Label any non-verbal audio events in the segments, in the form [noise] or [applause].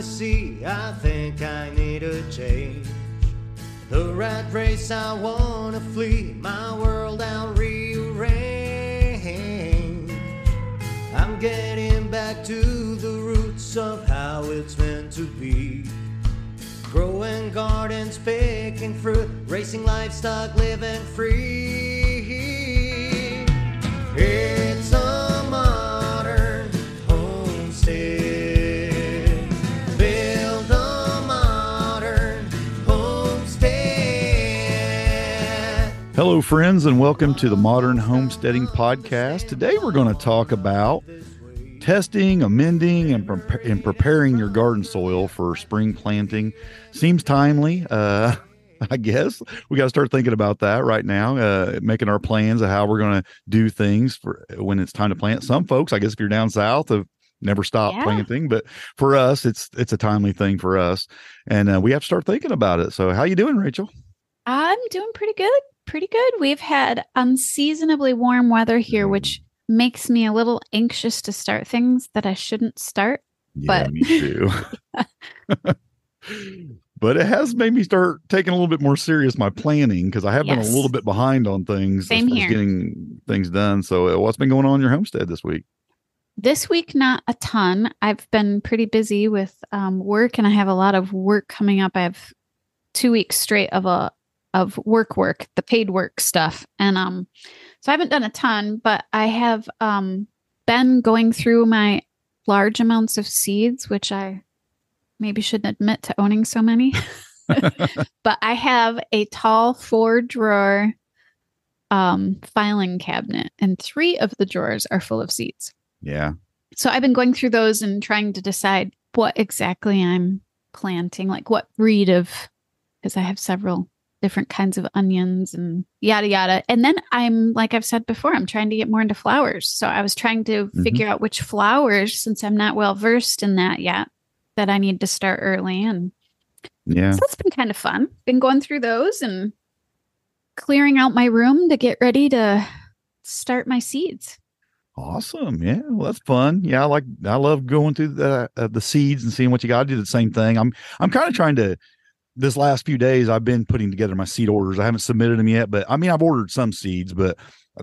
finally see I think I need a change. The rat race, I wanna flee. My world, I'll rearrange. I'm getting back to the roots of how it's meant to be. Growing gardens, picking fruit, racing livestock, living free. It's Hello, friends, and welcome to the Modern Homesteading Podcast. Today, we're going to talk about testing, amending, and, pre- and preparing your garden soil for spring planting. Seems timely. Uh, [laughs] I guess we got to start thinking about that right now, uh, making our plans of how we're going to do things for when it's time to plant. Some folks, I guess, if you're down south, have never stopped Yeah. planting, but for us, it's it's a timely thing for us, and uh, we have to start thinking about it. So, how you doing, Rachel? I'm doing pretty good. Pretty good. We've had unseasonably warm weather here, which makes me a little anxious to start things that I shouldn't start. Yeah, But- me too. [laughs] [laughs] but it has made me start taking a little bit more serious my planning because I have been a little bit behind on things Same as far as here. getting things done. So, uh, what's been going on in your homestead this week? This week, not a ton. I've been pretty busy with um, work, and I have a lot of work coming up. I have two weeks straight of a of work, work, the paid work stuff, and um, so I haven't done a ton, but I have um been going through my large amounts of seeds, which I maybe shouldn't admit to owning so many. [laughs] but I have a tall four drawer um filing cabinet, and three of the drawers are full of seeds. Yeah, So I've been going through those and trying to decide what exactly I'm planting, like what breed of, because I have several different kinds of onions and yada yada. And then I'm, like I've said before, I'm trying to get more into flowers. So I was trying to Mhm. figure out which flowers, since I'm not well versed in that yet, that I need to start early. And yeah. so that's been kind of fun. Been going through those and clearing out my room to get ready to start my seeds. Awesome. Yeah. Well, that's fun. Yeah. I like, I love going through the, uh, the seeds and seeing what you got. I do the same thing. I'm, I'm kind of trying to, this last few days, I've been putting together my seed orders. I haven't submitted them yet, but I mean, I've ordered some seeds, but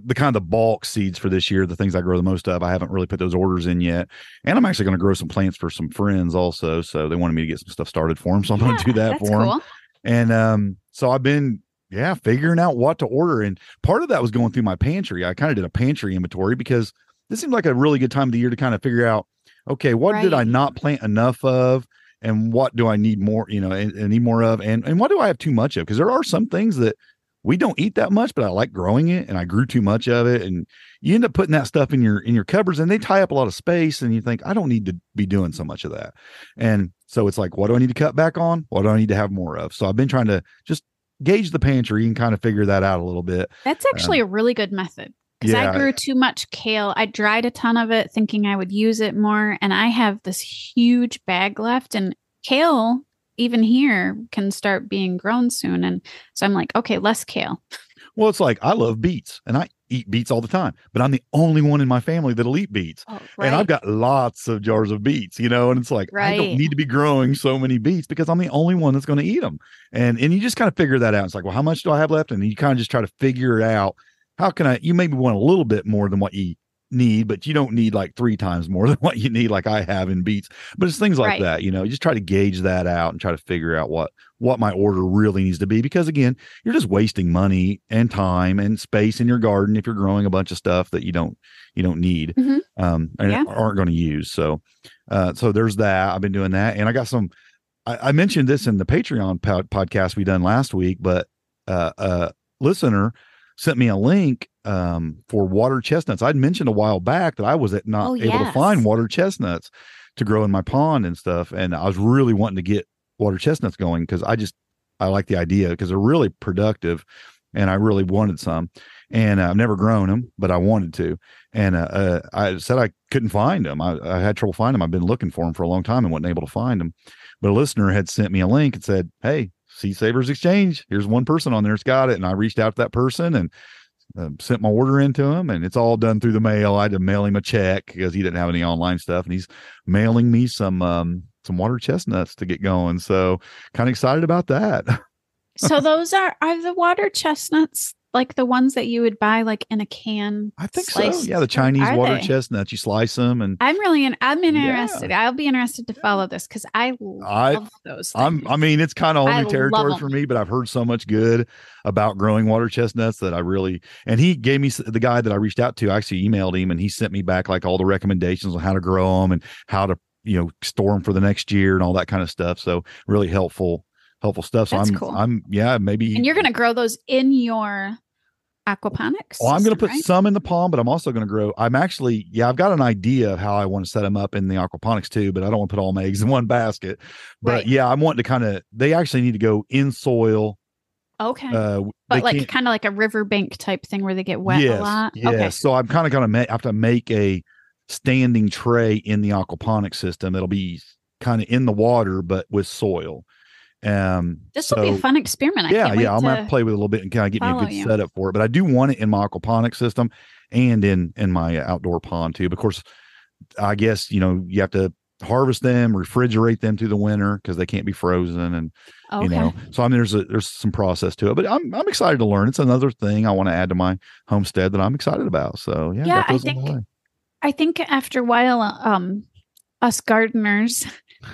the kind of bulk seeds for this year, the things I grow the most of, I haven't really put those orders in yet. And I'm actually going to grow some plants for some friends also. So they wanted me to get some stuff started for them. So I'm going to do that for them. And um, so I've been, yeah, figuring out what to order. And part of that was going through my pantry. I kind of did a pantry inventory because this seemed like a really good time of the year to kind of figure out, okay, what did I not plant enough of? And what do I need more, you know, and, and need more of? And and what do I have too much of? Because there are some things that we don't eat that much, but I like growing it and I grew too much of it. And you end up putting that stuff in your in your cupboards and they tie up a lot of space and you think, I don't need to be doing so much of that. And so it's like, what do I need to cut back on? What do I need to have more of? So I've been trying to just gauge the pantry and kind of figure that out a little bit. That's actually a really good method because yeah. I grew too much kale. I dried a ton of it thinking I would use it more. And I have this huge bag left, and kale, even here, can start being grown soon. And so I'm like, okay, less kale. Well, it's like I love beets and I eat beets all the time, but I'm the only one in my family that'll eat beets. Oh, And I've got lots of jars of beets, you know, and it's like I don't need to be growing so many beets because I'm the only one that's going to eat them. And and you just kind of figure that out. It's like, well, how much do I have left? And you kind of just try to figure it out. How can I? You maybe want a little bit more than what you need, but you don't need like three times more [laughs] than what you need, like I have in beets. But it's things like Right. that, you know. You just try to gauge that out and try to figure out what what my order really needs to be because again you're just wasting money and time and space in your garden if you're growing a bunch of stuff that you don't you don't need Mhm. um and Yeah. aren't going to use so uh so there's that i've been doing that and i got some i, I mentioned this in the patreon pod- podcast we done last week but uh uh listener sent me a link um, for water chestnuts. I'd mentioned a while back that I was at not Oh, able to find water chestnuts to grow in my pond and stuff, and I was really wanting to get water chestnuts going because I just I like the idea because they're really productive, and I really wanted some. And uh, I've never grown them, but I wanted to. And uh, uh, I said I couldn't find them. I, I had trouble finding them. I've been looking for them for a long time and wasn't able to find them. But a listener had sent me a link and said, "Hey, Seed Savers Exchange. Here's one person on there that's got it." And I reached out to that person and uh, sent my order into him, and it's all done through the mail. I had to mail him a check because he didn't have any online stuff, and he's mailing me some um, some water chestnuts to get going. So kind of excited about that. So those are are the water chestnuts like the ones that you would buy like in a can? I think so. Yeah, the Chinese water they? chestnuts. You slice them, and I'm really in, I'm Yeah. interested. I'll be interested to follow this because I I- love those. I'm. I mean, it's kind of all new territory for me, but I've heard so much good about growing water chestnuts that I really. And he gave me the guy that I reached out to. I actually emailed him, and he sent me back like all the recommendations on how to grow them and how to you know store them for the next year and all that kind of stuff. So really helpful, helpful stuff. So That's I'm. cool. I'm. Yeah, maybe. and you're going to grow those in your aquaponics. Well, I'm going to put right? some in the pond, but I'm also going to grow. I'm actually, yeah, I've got an idea of how I want to set them up in the aquaponics too, but I don't want to put all my eggs in [laughs] one basket. But Right. yeah, I'm wanting to kind of. They actually need to go in soil. Okay. Uh, but like kind of like a riverbank type thing where they get wet yes, a lot. Yes. Okay. So I'm kind of going to ma- have to make a standing tray in the aquaponic system. It'll be kind of in the water, but with soil. Um, This will be a fun experiment. I yeah, yeah. I'm gonna have to- to play with it a little bit and kind of get me a good you. setup for it. But I do want it in my aquaponic system and in in my outdoor pond too. Of course, I guess you know you have to harvest them, refrigerate them through the winter because they can't be frozen, and okay. you know. So I mean, there's a there's some process to it. But I'm I'm excited to learn. It's another thing I want to add to my homestead that I'm excited about. So yeah, Yeah, I those on the think- I think after a while, um, us gardeners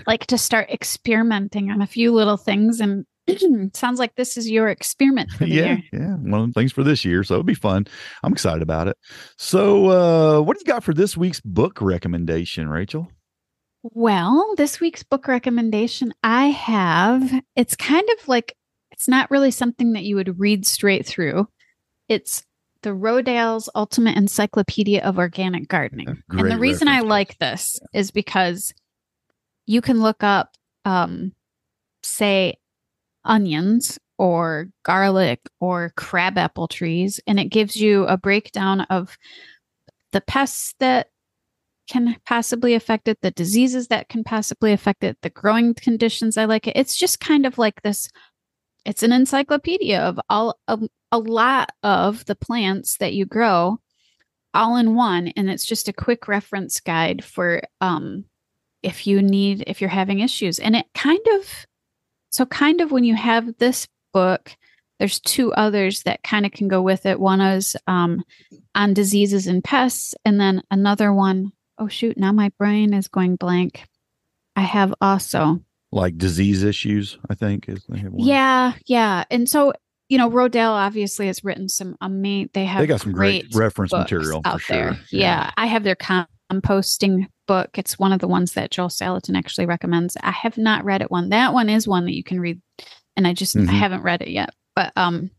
like to start experimenting on a few little things, and [clears throat] sounds like this is your experiment for [laughs] the yeah, year. yeah. One of the things for this year. So it'll be fun. I'm excited about it. So uh what do you got for this week's book recommendation, Rachel? Well, this week's book recommendation I have, it's kind of like it's not really something that you would read straight through. It's the Rodale's Ultimate Encyclopedia of Organic Gardening. and the reason I like this is because you can look up um say onions or garlic or crabapple trees and it gives you a breakdown of the pests that can possibly affect it, the diseases that can possibly affect it, the growing conditions. I like it. It's just kind of like this. It's an encyclopedia of all a, a lot of the plants that you grow, all in one, and it's just a quick reference guide for um if you need if you're having issues. And it kind of so kind of when you have this book, there's two others that kind of can go with it. One is um on diseases and pests, and then another one oh shoot, now my brain is going blank. I have also. Like disease issues, I think is they have one. Yeah, yeah. And so, you know, Rodale obviously has written some amazing they have they got some great, reference books material for out sure. there. Yeah. I have their composting book. It's one of the ones that Joel Salatin actually recommends. I have not read it one. That one is one that you can read and I just Mhm. I haven't read it yet. But um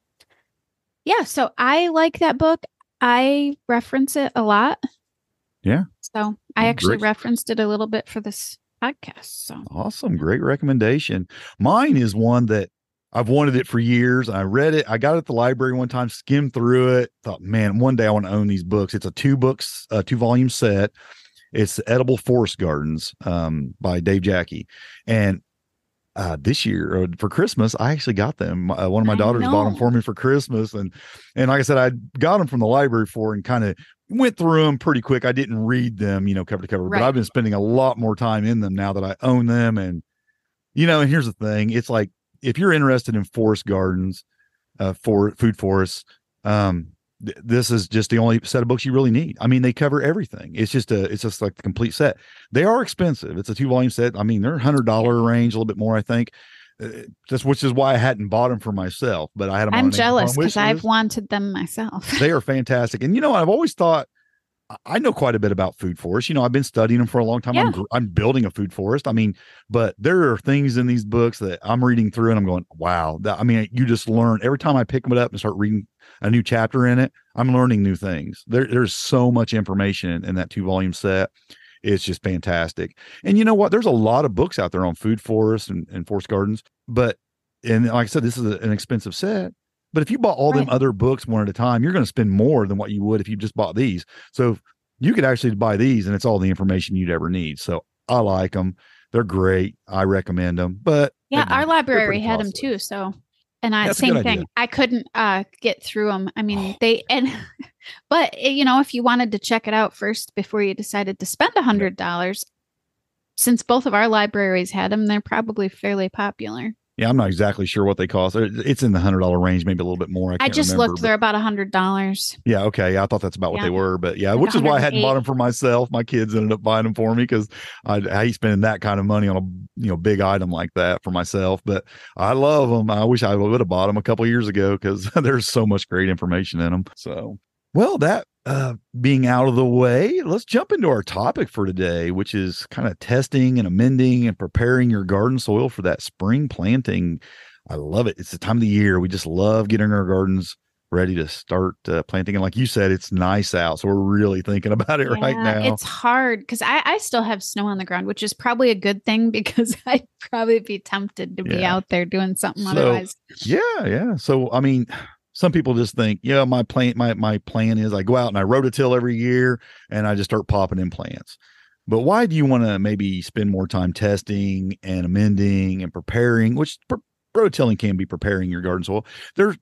yeah, so I like that book. I reference it a lot. Yeah. So I actually great. referenced it a little bit for this podcast. So Awesome. Great recommendation. Mine is one that I've wanted it for years. I read it. I got it at the library one time, skimmed through it, thought, man, one day I want to own these books. It's a two books, uh, two volume set. It's Edible Forest Gardens um, by Dave Jacke. And uh, this year uh, for Christmas, I actually got them. Uh, one of my I daughters bought them for me for Christmas, and and like I said, I got them from the library for and kind of went through them pretty quick. I didn't read them, you know, cover to cover, Right. but I've been spending a lot more time in them now that I own them. And you know, and here's the thing: it's like if you're interested in forest gardens, uh, for food forests, um, th- this is just the only set of books you really need. I mean, they cover everything. It's just a, it's just like the complete set. They are expensive. It's a two volume set. I mean, they're hundred dollar range, a little bit more, I think. Uh, just which is why I hadn't bought them for myself, but I had them. I'm jealous because I've wanted them myself. they are fantastic. And you know, I've always thought I know quite a bit about food forests. You know, I've been studying them for a long time. I'm, Yeah. I'm building a food forest. I mean, but there are things in these books that I'm reading through and I'm going, wow. That, I mean, you just learn every time I pick them up and start reading a new chapter in it. I'm learning new things. There, there's so much information in, in that two volume set. It's just fantastic. And you know what? There's a lot of books out there on food forests and, and forest gardens. But, and like I said, this is an expensive set. But if you bought all them other books one at a time, you're going to spend more than what you would if you just bought these. So you could actually buy these and it's all the information you'd ever need. So I like them. They're great. I recommend them. But Yeah, our library had them too. So, and I That's same idea. thing. I couldn't uh get through them. I mean, Oh. they and [laughs] but eh, you know, if you wanted to check it out first before you decided to spend a hundred dollars, since both of our libraries had them, they're probably fairly popular. Yeah, I'm not exactly sure what they cost. It's in the hundred dollar range, maybe a little bit more. I, I, just remember, looked; but- they're about a hundred dollars. Yeah, okay. Yeah, I thought that's about what Yeah. they were, but yeah, Like which is why I hadn't bought them for myself. My kids ended up buying them for me because I, I hate spending that kind of money on a you know big item like that for myself. But I love them. I wish I would have bought them a couple years ago because [laughs] there's so much great information in them. So, well, that uh, being out of the way, let's jump into our topic for today, which is kind of testing and amending and preparing your garden soil for that spring planting. I love it. It's the time of the year we just love getting our gardens ready to start uh, planting. And like you said, it's nice out. So we're really thinking about it [laughs] right now. It's hard because I, I still have snow on the ground, which is probably a good thing [laughs] because I'd probably be tempted to be out there doing something So, otherwise. yeah, yeah. So I mean, some people just think, yeah, my plant, my my plan is I go out and I rototill every year and I just start popping in plants. But why do you want to maybe spend more time testing and amending and preparing, which pr- rototilling can be preparing your garden soil. There's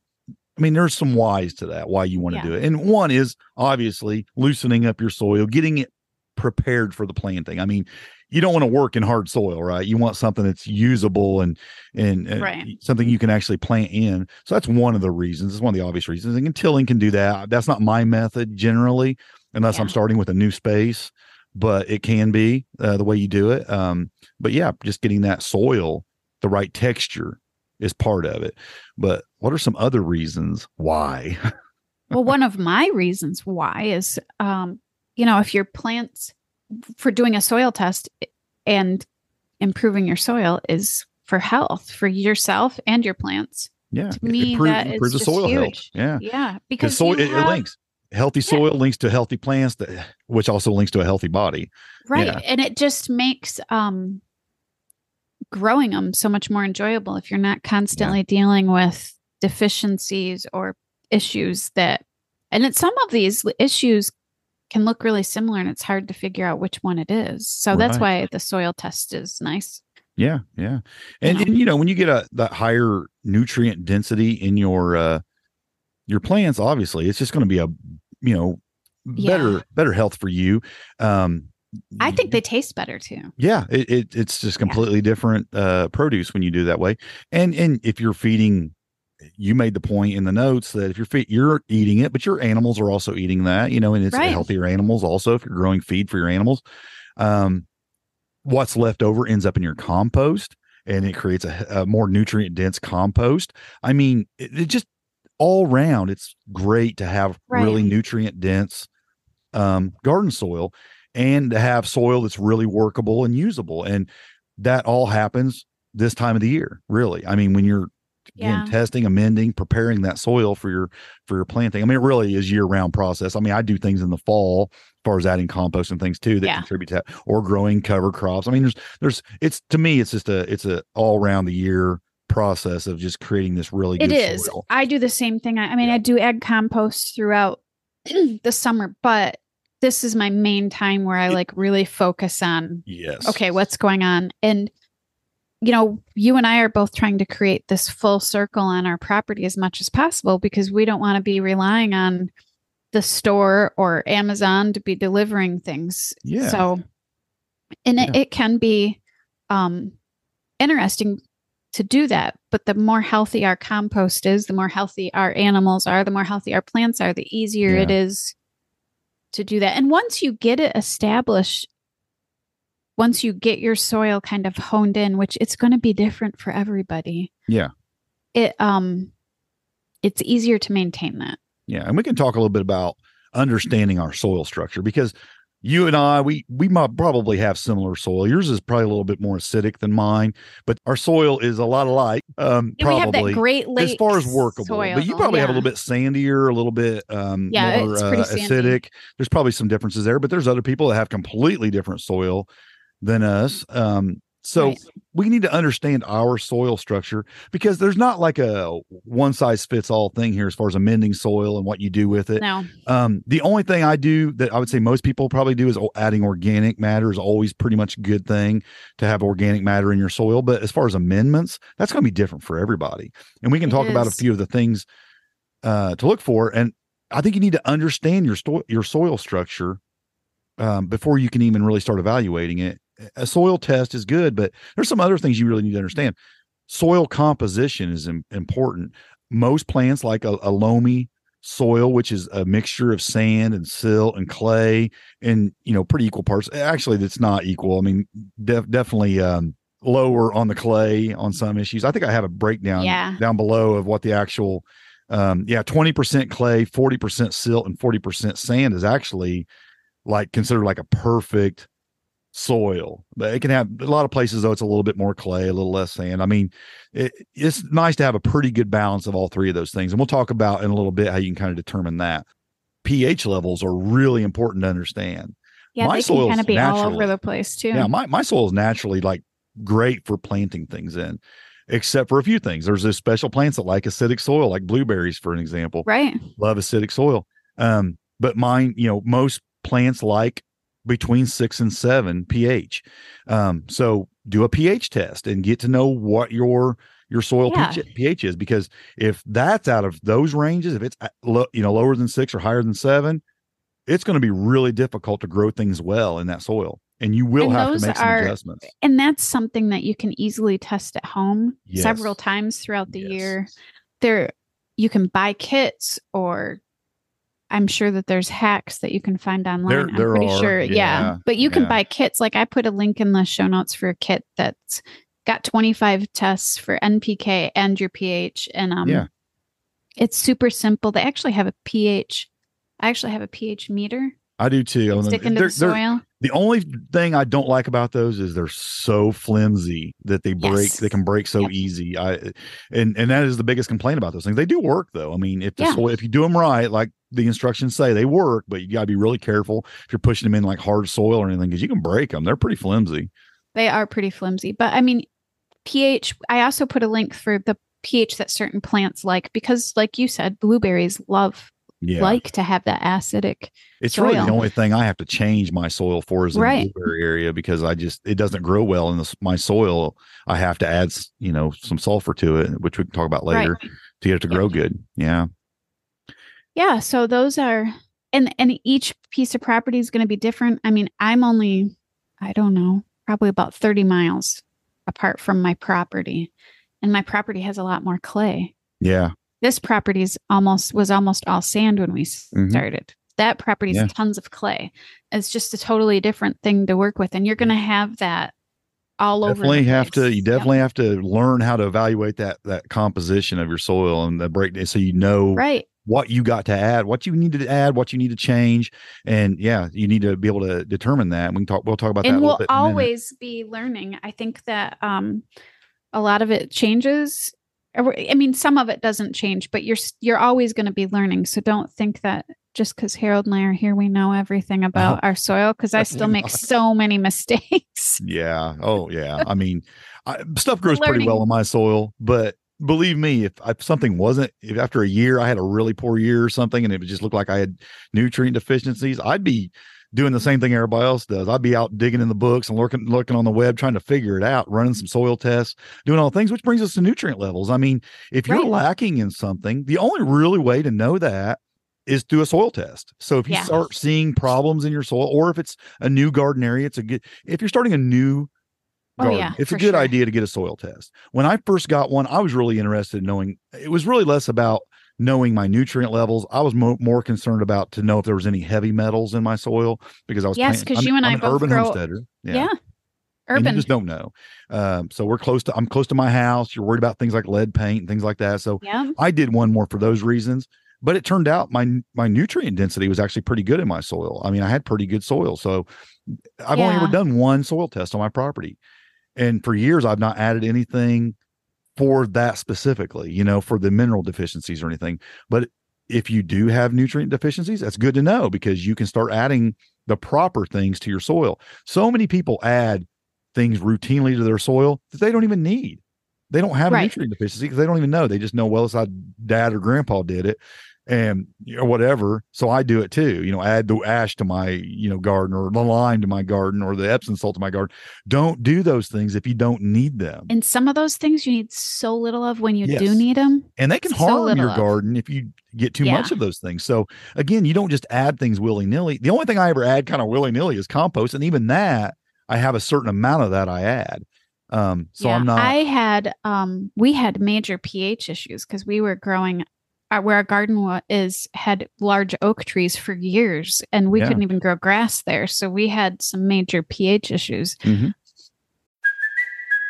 I mean, there's some whys to that, why you want to Yeah. do it. And one is obviously loosening up your soil, getting it prepared for the planting. I mean, you don't want to work in hard soil, right? You want something that's usable and and, and Right. something you can actually plant in. So that's one of the reasons. It's one of the obvious reasons. And tilling can do that. That's not my method generally, unless I'm starting with a new space. But it can be uh, the way you do it. Um, but yeah, just getting that soil, the right texture, is part of it. But what are some other reasons why? [laughs] well, one of my reasons why is, um, you know, if your plants for doing a soil test and improving your soil is for health for yourself and your plants. Yeah, To me, improve, that improve the soil health. Yeah, Yeah, because soil it, it links. Healthy soil links to healthy plants, that, which also links to a healthy body. right Yeah. and it just makes um growing them so much more enjoyable if you're not constantly dealing with deficiencies or issues that and it's some of these issues can look really similar and it's hard to figure out which one it is. So that's why the soil test is nice. Yeah, yeah, and know? and you know when you get a that higher nutrient density in your uh your plants, obviously it's just going to be a you know better Yeah. better health for you. Um, i think they taste better too. Yeah it, it it's just completely different uh produce when you do that way. And and if you're feeding you made the point in the notes that if you're feed, you're eating it but your animals are also eating that you know and it's Right. healthier animals also if you're growing feed for your animals um what's left over ends up in your compost and it creates a, a more nutrient dense compost i mean it, it just all round it's great to have really nutrient dense um garden soil and to have soil that's really workable and usable. And that all happens this time of the year, really. I mean, when you're again Yeah. testing, amending, preparing that soil for your for your planting. I mean, it really is year round process. I mean, I do things in the fall as far as adding compost and things too that Yeah. contribute to that, or growing cover crops. I mean, there's there's it's to me, it's just a it's a all round the year process of just creating this really It good is. soil. I do the same thing. I, I mean, Yeah. I do add compost throughout [clears throat] the summer, but this is my main time where I like really focus on Yes. okay, what's going on? And you know, you and I are both trying to create this full circle on our property as much as possible because we don't want to be relying on the store or Amazon to be delivering things. Yeah. So and it, Yeah. it can be um interesting to do that. But the more healthy our compost is, the more healthy our animals are, the more healthy our plants are, the easier it is to do that. And once you get it established, once you get your soil kind of honed in, which it's going to be different for everybody. Yeah. It um it's easier to maintain that. Yeah, and we can talk a little bit about understanding our soil structure because you and I, we we might probably have similar soil. Yours is probably a little bit more acidic than mine, but our soil is a lot alike. Um, Yeah, we probably have that Great Lakes as far as workable. soil, but you probably have a little bit sandier, a little bit um, Yeah, more uh, sandy. acidic. There's probably some differences there, but there's other people that have completely different soil than us. Um, so Right. we need to understand our soil structure because there's not like a one size fits all thing here as far as amending soil and what you do with it. No, Um, the only thing I do that I would say most people probably do is adding organic matter is always pretty much a good thing to have organic matter in your soil. But as far as amendments, that's going to be different for everybody. And we can It talk about a few of the things uh, to look for. And I think you need to understand your sto- your soil structure um, before you can even really start evaluating it. A soil test is good, but there's some other things you really need to understand. Soil composition is im- important. Most plants, like a, a loamy soil, which is a mixture of sand and silt and clay, and you know, pretty equal parts. Actually, that's not equal. I mean, def- definitely um, lower on the clay on some issues. I think I have a breakdown Yeah. down below of what the actual um yeah 20% clay 40% silt and 40% sand is actually like considered like a perfect soil but it can have a lot of places though it's a little bit more clay a little less sand i mean it, it's nice to have a pretty good balance of all three of those things and we'll talk about in a little bit how you can kind of determine that ph levels are really important to understand yeah, My they can soil's kind of be all over the place too. yeah my, my soil is naturally like great for planting things in except for a few things there's those special plants that like acidic soil like blueberries for an example right. love acidic soil. Um, but mine, you know, most plants like between six and seven pH. Um, so do a pH test and get to know what your your soil Yeah. pH, pH is because if that's out of those ranges, if it's you know lower than six or higher than seven, it's going to be really difficult to grow things well in that soil, and you will And have to make some are- adjustments. And that's something that you can easily test at home several times throughout the Yes. year. There you can buy kits or I'm sure that there's hacks that you can find online. There- I'm there pretty are, sure. Yeah. yeah, But you can yeah. buy kits. Like I put a link in the show notes for a kit that's got 25 tests for NPK and your pH. And um Yeah. it's super simple. They actually have a pH. I actually have a pH meter. I do too. You stick into they're- the soil. The only thing I don't like about those is they're so flimsy that they break. Yes. They can break so Yep. easy. I and and that is the biggest complaint about those things. They do work though. I mean, if the Yeah. soil, if you do them right, like the instructions say, they work. But you got to be really careful if you're pushing them in like hard soil or anything because you can break them. They're pretty flimsy. They are pretty flimsy. But I mean, pH, I also put a link for the pH that certain plants like because, like you said, blueberries love Yeah, like to have that acidic. it's really the only thing I have to change my soil for is in Right. the blueberry area because I just it doesn't grow well in this, my soil. I have to add you know some sulfur to it, which we can talk about later Right. to get it to grow good. Yeah. Yeah. So those are, and and each piece of property is going to be different. I mean, I'm only, I don't know, probably about 30 miles apart from my property, and my property has a lot more clay. Yeah. This property's almost was almost all sand when we Mhm. started. That property's Yeah. tons of clay. It's just a totally different thing to work with, and you're going to have that all over. the definitely have to place. you Yep. definitely have to learn how to evaluate that that composition of your soil and the breakdown, so you know right. what you got to add what you need to add what you need to change and yeah you need to be able to determine that we can talk we'll talk about that and we'll bit in a always be learning i think that um a lot of it changes i mean some of it doesn't change but you're you're always going to be learning. So don't think that just because harold and i are here we know everything about our soil because i still make not. so many mistakes. [laughs] Yeah. Oh yeah. I mean I, stuff grows pretty well in my soil but believe me if, if something wasn't if after a year i had a really poor year or something and it just looked like i had nutrient deficiencies i'd be doing the same thing everybody else does i'd be out digging in the books and looking looking on the web trying to figure it out running some soil tests doing all the things which brings us to nutrient levels i mean if you're Right. lacking in something the only really way to know that is through a soil test so if you Yeah. start seeing problems in your soil or if it's a new garden area it's a good if you're starting a new Oh, garden. yeah, it's a good sure. idea to get a soil test. When I first got one, I was really interested in knowing. It was really less about knowing my nutrient levels. I was mo- more concerned about to know if there was any heavy metals in my soil because I was Yes, 'cause I'm- you and I'm I an both urban grow- homesteader. yeah, And urban you just don't know. Um, so we're close to. I'm close to my house. You're worried about things like lead paint and things like that. So yeah I did one more for those reasons. but it turned out my my nutrient density was actually pretty good in my soil. I mean, I had pretty good soil. So I've only ever done one soil test on my property. And for years I've not added anything for that specifically, you know, for the mineral deficiencies or anything. But if you do have nutrient deficiencies, that's good to know because you can start adding the proper things to your soil. So many people add things routinely to their soil that they don't even need. They don't have a nutrient deficiency because they don't even know. They just know, well, it's how dad or grandpa did it and you know, whatever. So I do it too. You know, add the ash to my, you know, garden or the lime to my garden or the Epsom salt to my garden. Don't do those things if you don't need them. And some of those things you need so little of when you do need them. and they can so harm your of. garden if you get too much of those things. So again, you don't just add things willy nilly. The only thing I ever add kind of willy nilly is compost, and even that I have a certain amount of that I add. Um, so I'm not. I had um we had major pH issues because we were growing where our garden wa- is had large oak trees for years and we Yeah. couldn't even grow grass there. So we had some major pH issues. Mhm.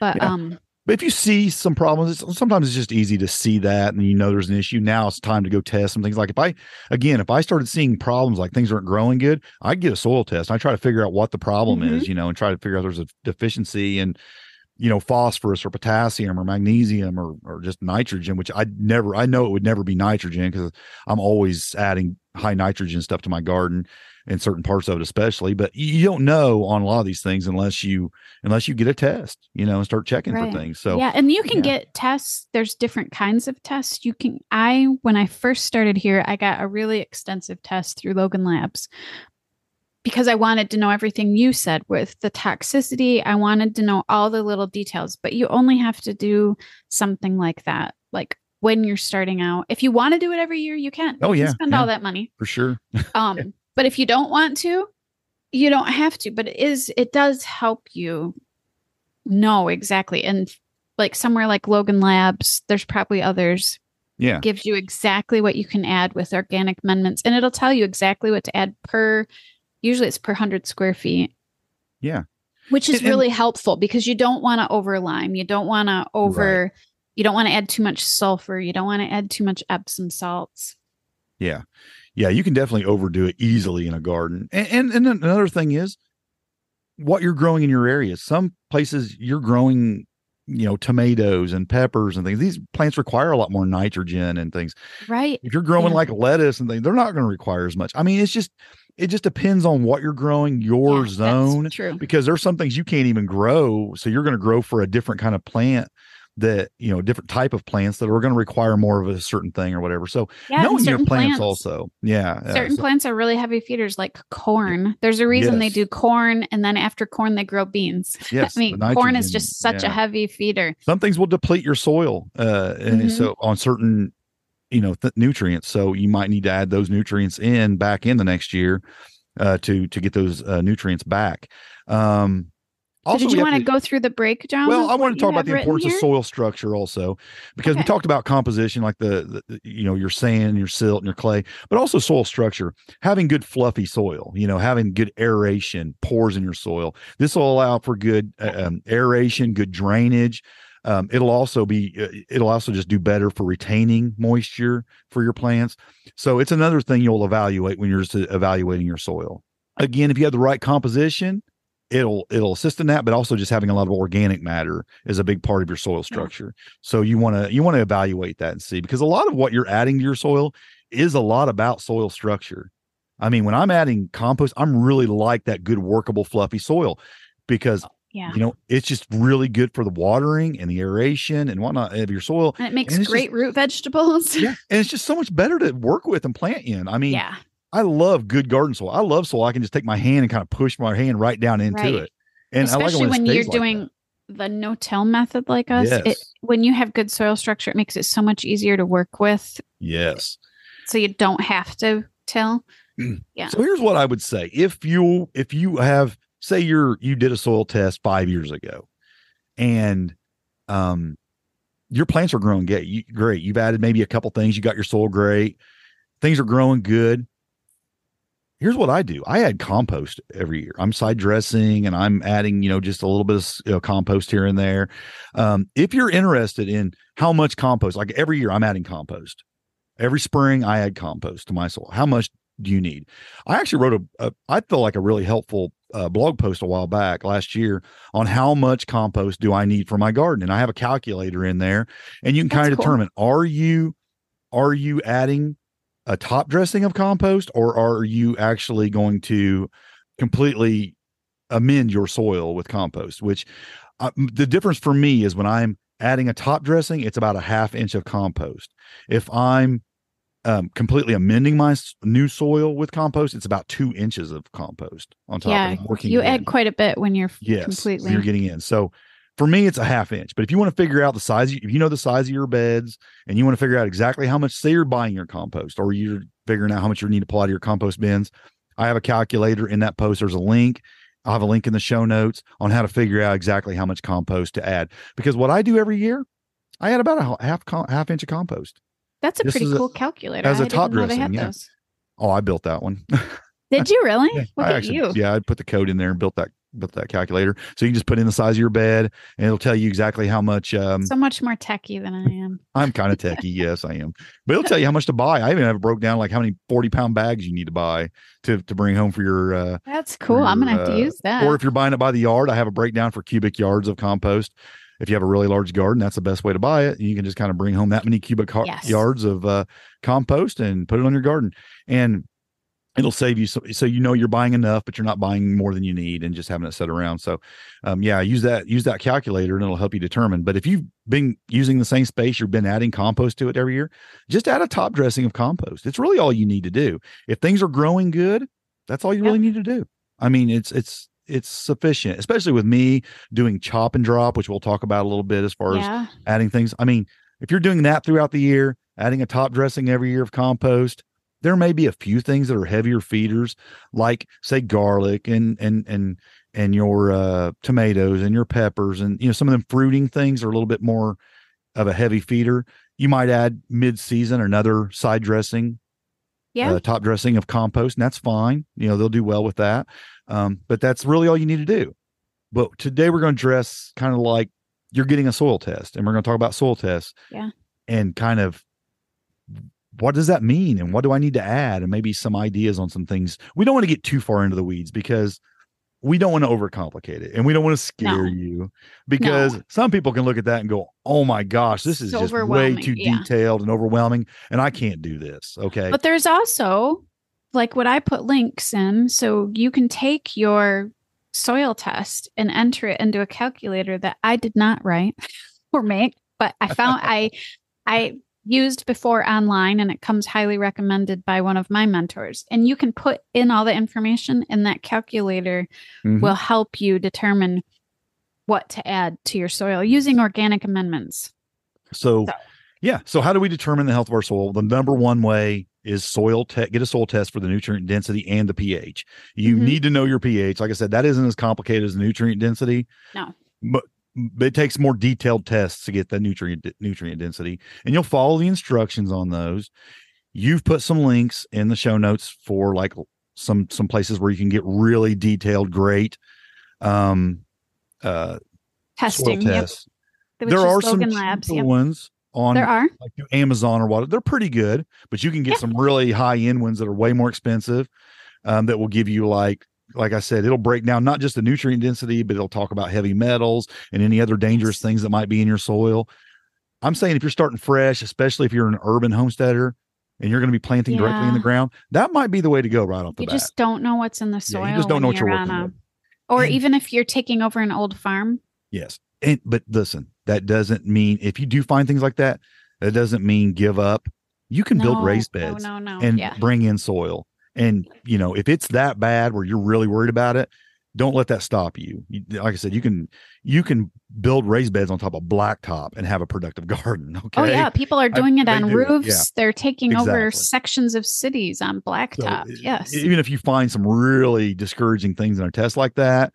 But Yeah. um But if you see some problems, it's, sometimes it's just easy to see that and you know there's an issue. Now it's time to go test some things. Like if I, again, if I started seeing problems like things aren't growing good, I get a soil test. I try to figure out what the problem Mhm. is, you know, and try to figure out there's a deficiency in, you know, phosphorus or potassium or magnesium or or just nitrogen, which I never, I know it would never be nitrogen because I'm always adding high nitrogen stuff to my garden in certain parts of it, especially. But you you don't know on a lot of these things unless you unless you get a test, you know, and start checking Right. for things. So yeah, and you can yeah. get tests. There's different kinds of tests. You can I when I first started here, I got a really extensive test through Logan Labs because I wanted to know everything you said with the toxicity. I wanted to know all the little details, but you only have to do something like that. Like when you're starting out. If you want to do it every year, you can. Oh, You can yeah, spend yeah. all that money. for sure. [laughs] Um, but if you don't want to, you don't have to. But it is it does help you know exactly. And like somewhere like Logan Labs, there's probably others Yeah. gives you exactly what you can add with organic amendments, and it'll tell you exactly what to add per. Usually, it's per hundred square feet. Yeah. which is And- and- really helpful because you don't want to over lime. You don't want to over. You don't want to add too much sulfur. You don't want to add too much Epsom salts. Yeah. Yeah. You can definitely overdo it easily in a garden. And, and, and another thing is what you're growing in your area. Some places you're growing, you know, tomatoes and peppers and things. These plants require a lot more nitrogen and things. Right. If you're growing Yeah. like lettuce and things, they're not going to require as much. I mean, it's just, it just depends on what you're growing, your Yeah, that's zone. True. because there's some things you can't even grow so you're going to grow for a different kind of plant that you know different type of plants that are going to require more of a certain thing or whatever so Yeah, knowing your certain plants, also yeah yeah, certain so- plants are really heavy feeders, like corn. There's a reason they do corn, and then after corn they grow beans. [laughs] yes I mean, corn is just such a heavy feeder. some things will deplete your soil uh and Mhm. so on certain you know th- nutrients so you might need to add those nutrients in back in the next year uh to to get those uh, nutrients back um So did you want to go through the breakdown? Well, I want to talk about the importance here? of soil structure also, because we talked about composition, like the, the you know your sand, your silt, and your clay, but also soil structure. Having good fluffy soil, you know, having good aeration, pores in your soil. This will allow for good uh, um, aeration, good drainage. Um, it'll also be uh, it'll also just do better for retaining moisture for your plants. So it's another thing you'll evaluate when you're just evaluating your soil. Again, if you have the right composition, it'll it'll assist in that but also just having a lot of organic matter is a big part of your soil structure so you want to you want to evaluate that and see because a lot of what you're adding to your soil is a lot about soil structure i mean when i'm adding compost i'm really like that good workable fluffy soil because oh, Yeah. you know it's just really good for the watering and the aeration and whatnot of your soil And it makes and great root vegetables. yeah and it's just so much better to work with and plant in i mean yeah. I love good garden soil. I love soil. I can just take my hand and kind of push my hand right down into Right. it. And I like it Especially when, when you're like that. doing the no-till method like us. It, when you have good soil structure, it makes it so much easier to work with. Yes. so you don't have to till. Yeah. So here's what I would say. If you if you have say you're you did a soil test 5 years ago and um your plants are growing great. You, great. You've added maybe a couple things. You got your soil great. Things are growing good. Here's what I do. I add compost every year. I'm side dressing and I'm adding, you know, just a little bit of you know, compost here and there. Um, if you're interested in how much compost, like every year I'm adding compost. Every spring I add compost to my soil. How much do you need? I actually wrote a, a I feel like a really helpful uh, blog post a while back last year on how much compost do I need for my garden, and I have a calculator in there, and you can kind of cool. determine are you are you adding a top dressing of compost or are you actually going to completely amend your soil with compost which uh, the difference for me is when i'm adding a top dressing it's about a half inch of compost if i'm um, completely amending my new soil with compost it's about two inches of compost on top Yeah, of it, working you it add in. quite a bit when you're yes completely. you're getting in so for me it's a half inch but if you want to figure out the size if you know the size of your beds and you want to figure out exactly how much say you're buying your compost or you're figuring out how much you need to pull out of your compost bins i have a calculator in that post there's a link i'll have a link in the show notes on how to figure out exactly how much compost to add because what i do every year i add about a half half inch of compost That's a this pretty is a- cool calculator. as a I top didn't know they dressing, yeah. those. oh i built that one [laughs] Did you really? Yeah, Look I at actually, you. Yeah, I put the code in there and built that built that calculator. So you can just put in the size of your bed, and it'll tell you exactly how much. Um, So much more techie than I am. [laughs] I'm kind of techie, yes, I am. But it'll tell you how much to buy. I even have broke down like how many 40 pound bags you need to buy to to bring home for your. uh That's cool. I'm gonna have to uh, use that. Or if you're buying it by the yard, I have a breakdown for cubic yards of compost. If you have a really large garden, that's the best way to buy it. You can just kind of bring home that many cubic har- Yes. yards of uh, compost and put it on your garden, and it'll save you. So, so you know you're buying enough, but you're not buying more than you need, and just having it set around. So, um, yeah, use that use that calculator, and it'll help you determine. But if you've been using the same space, you've been adding compost to it every year, just add a top dressing of compost. It's really all you need to do. If things are growing good, that's all you really need to do. I mean, it's it's it's sufficient, especially with me doing chop and drop, which we'll talk about a little bit as far as adding things. I mean, if you're doing that throughout the year, adding a top dressing every year of compost, there may be a few things that are heavier feeders, like say garlic and and and and your uh, tomatoes and your peppers, and you know some of them fruiting things are a little bit more of a heavy feeder. You might add mid-season another side dressing Yeah. uh, top dressing of compost, and that's fine. You know, they'll do well with that. Um, but that's really all you need to do. But today we're going to dress kind of like you're getting a soil test, and we're going to talk about soil tests. Yeah. And kind of what does that mean, and what do I need to add, and maybe some ideas on some things. We don't want to get too far into the weeds because we don't want to overcomplicate it, and we don't want to scare No. you because some people can look at that and go, "Oh my gosh, this is It's just way too yeah. detailed and overwhelming, and I can't do this." Okay. But there's also like what I put links in, so you can take your soil test and enter it into a calculator that I did not write [laughs] or make, but I found I I used before online and it comes highly recommended by one of my mentors. And you can put in all the information and that calculator Mhm. will help you determine what to add to your soil using organic amendments. So, So- yeah. So, how do we determine the health of our soil? The number one way is soil test. Get a soil test for the nutrient density and the pH. You Mhm. need to know your pH. Like I said, that isn't as complicated as nutrient density. No. but it takes more detailed tests to get the nutrient nutrient density, and you'll follow the instructions on those. You've put some links in the show notes for like some some places where you can get really detailed, great um uh Testing. Yep. tests Which there are some Labs. Yep. ones on There are. like Amazon or what. They're pretty good, but you can get some really high end ones that are way more expensive. Um, that will give you like, like I said, it'll break down not just the nutrient density, but it'll talk about heavy metals and any other dangerous things that might be in your soil. I'm saying if you're starting fresh, especially if you're an urban homesteader and you're going to be planting directly in the ground, that might be the way to go right off the You bat. just don't know what's in the Yeah, soil. you just don't know what you're you're working a- with. Or And- even if you're taking over an old farm. Yes. And but listen, that doesn't mean if you do find things like that, that doesn't mean give up. You can build No, raised no, beds No, no, and yeah. bring in soil. And you know, if it's that bad where you're really worried about it, don't let that stop you. you. Like I said, you can you can build raised beds on top of blacktop and have a productive [laughs] garden. Okay. Oh yeah, people are I- doing it on do it, roofs. yeah. They're taking over sections of cities on blacktop. e- yes. Even if you find some really discouraging things in a test like that,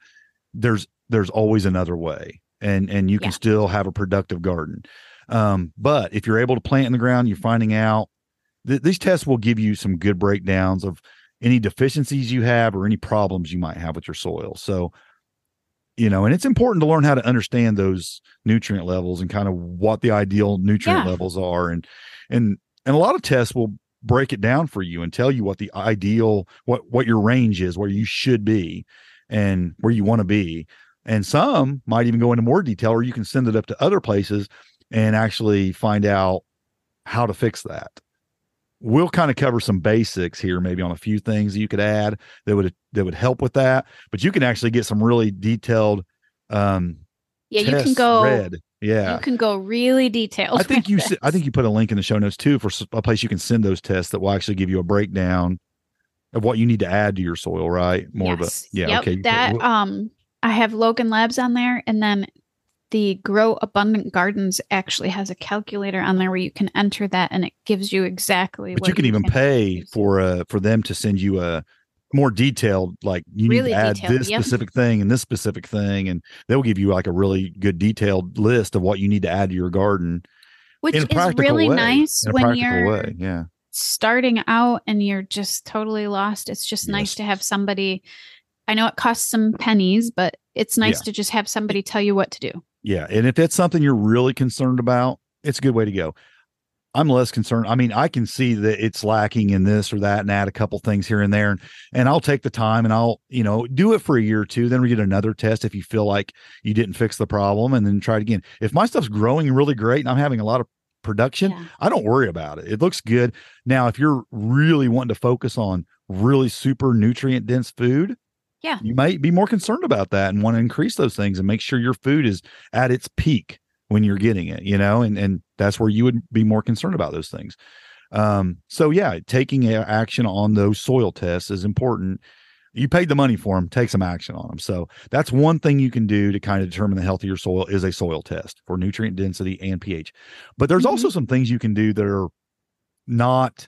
there's there's always another way. And and you can Yeah. still have a productive garden. Um, but if you're able to plant in the ground, you're finding out th- these tests will give you some good breakdowns of any deficiencies you have or any problems you might have with your soil. So, you know, and it's important to learn how to understand those nutrient levels and kind of what the ideal nutrient Yeah. levels are and and and a lot of tests will break it down for you and tell you what the ideal what what your range is, where you should be and where you want to be. And some might even go into more detail or you can send it up to other places and actually find out how to fix that. We'll kind of cover some basics here, maybe on a few things you could add that would that would help with that. But you can actually get some really detailed um yeah, you can go read. Yeah. you can go really detailed. I [laughs] think you s- I think you put a link in the show notes too for a place you can send those tests that will actually give you a breakdown of what you need to add to your soil, right? More Yes. of a yeah, Yep, okay. That um I have Logan Labs on there and then the Grow Abundant Gardens actually has a calculator on there where you can enter that and it gives you exactly but what you can even pay use. for uh for them to send you a more detailed like you need Really to add detailed, this yep. specific thing and this specific thing and they'll give you like a really good detailed list of what you need to add to your garden which is really way, nice when you're way yeah starting out and you're just totally lost. It's just nice to have somebody I know it costs some pennies, but it's nice Yeah. to just have somebody tell you what to do. Yeah. And if it's something you're really concerned about, it's a good way to go. I'm less concerned. I mean, I can see that it's lacking in this or that and add a couple things here and there. And, and I'll take the time and I'll, you know, do it for a year or two. Then we get another test if you feel like you didn't fix the problem and then try it again. If my stuff's growing really great and I'm having a lot of production, Yeah. I don't worry about it. It looks good. Now, if you're really wanting to focus on really super nutrient dense food, Yeah. you might be more concerned about that and want to increase those things and make sure your food is at its peak when you're getting it, you know, and and that's where you would be more concerned about those things. Um, so yeah, taking action on those soil tests is important. You paid the money for them, take some action on them. So that's one thing you can do to kind of determine the health of your soil is a soil test for nutrient density and pH. But there's Mhm. also some things you can do that are not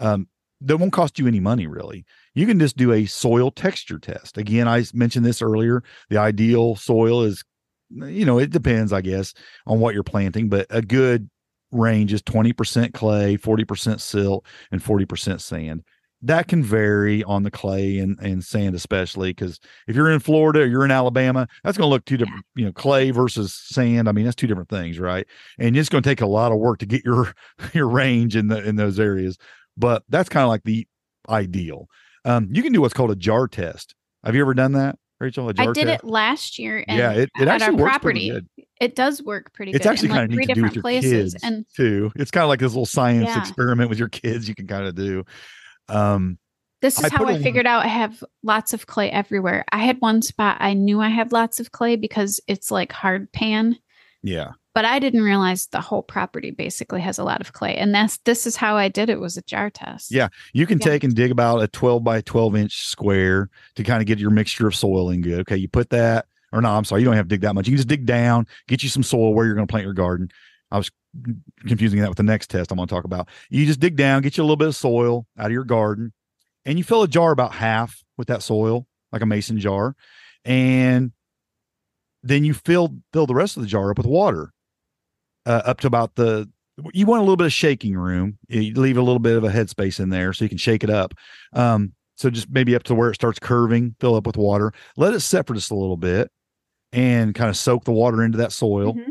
um that won't cost you any money really. You can just do a soil texture test. Again, I mentioned this earlier. The ideal soil is you know, it depends, I guess, on what you're planting, but a good range is 20% clay, 40% silt, and 40% sand. That can vary on the clay and, and sand, especially because if you're in Florida or you're in Alabama, that's going to look two different, you know, clay versus sand. I mean, that's two different things, right? And it's going to take a lot of work to get your [laughs] your range in the in those areas. But that's kind of like the ideal. Um, you can do what's called a jar test. Have you ever done that, Rachel? I did test? it last year and yeah, it, it at actually our works property. pretty good. It does work pretty It's good actually kind of three neat to do with different your places. kids And too. It's kind of like this little science Yeah. experiment with your kids. You can kind of do. Um, This is I how I figured out I have lots of clay everywhere. I had one spot I knew I had lots of clay because it's like hard pan, yeah, but I didn't realize the whole property basically has a lot of clay. And that's this is how I did it was a jar test. Yeah. you can Yeah. take and dig about a 12 by 12 inch square to kind of get your mixture of soil in good. Okay, you put that, or no, I'm sorry, you don't have to dig that much. You can just dig down, get you some soil where you're going to plant your garden. I was confusing that with the next test I'm going to talk about. You just dig down, get you a little bit of soil out of your garden, and you fill a jar about half with that soil, like a mason jar, and then you fill fill the rest of the jar up with water, uh, up to about the. You want a little bit of shaking room. You leave a little bit of a headspace in there so you can shake it up. Um, so just maybe up to where it starts curving, fill up with water. Let it set for just a little bit, and kind of soak the water into that soil Mhm.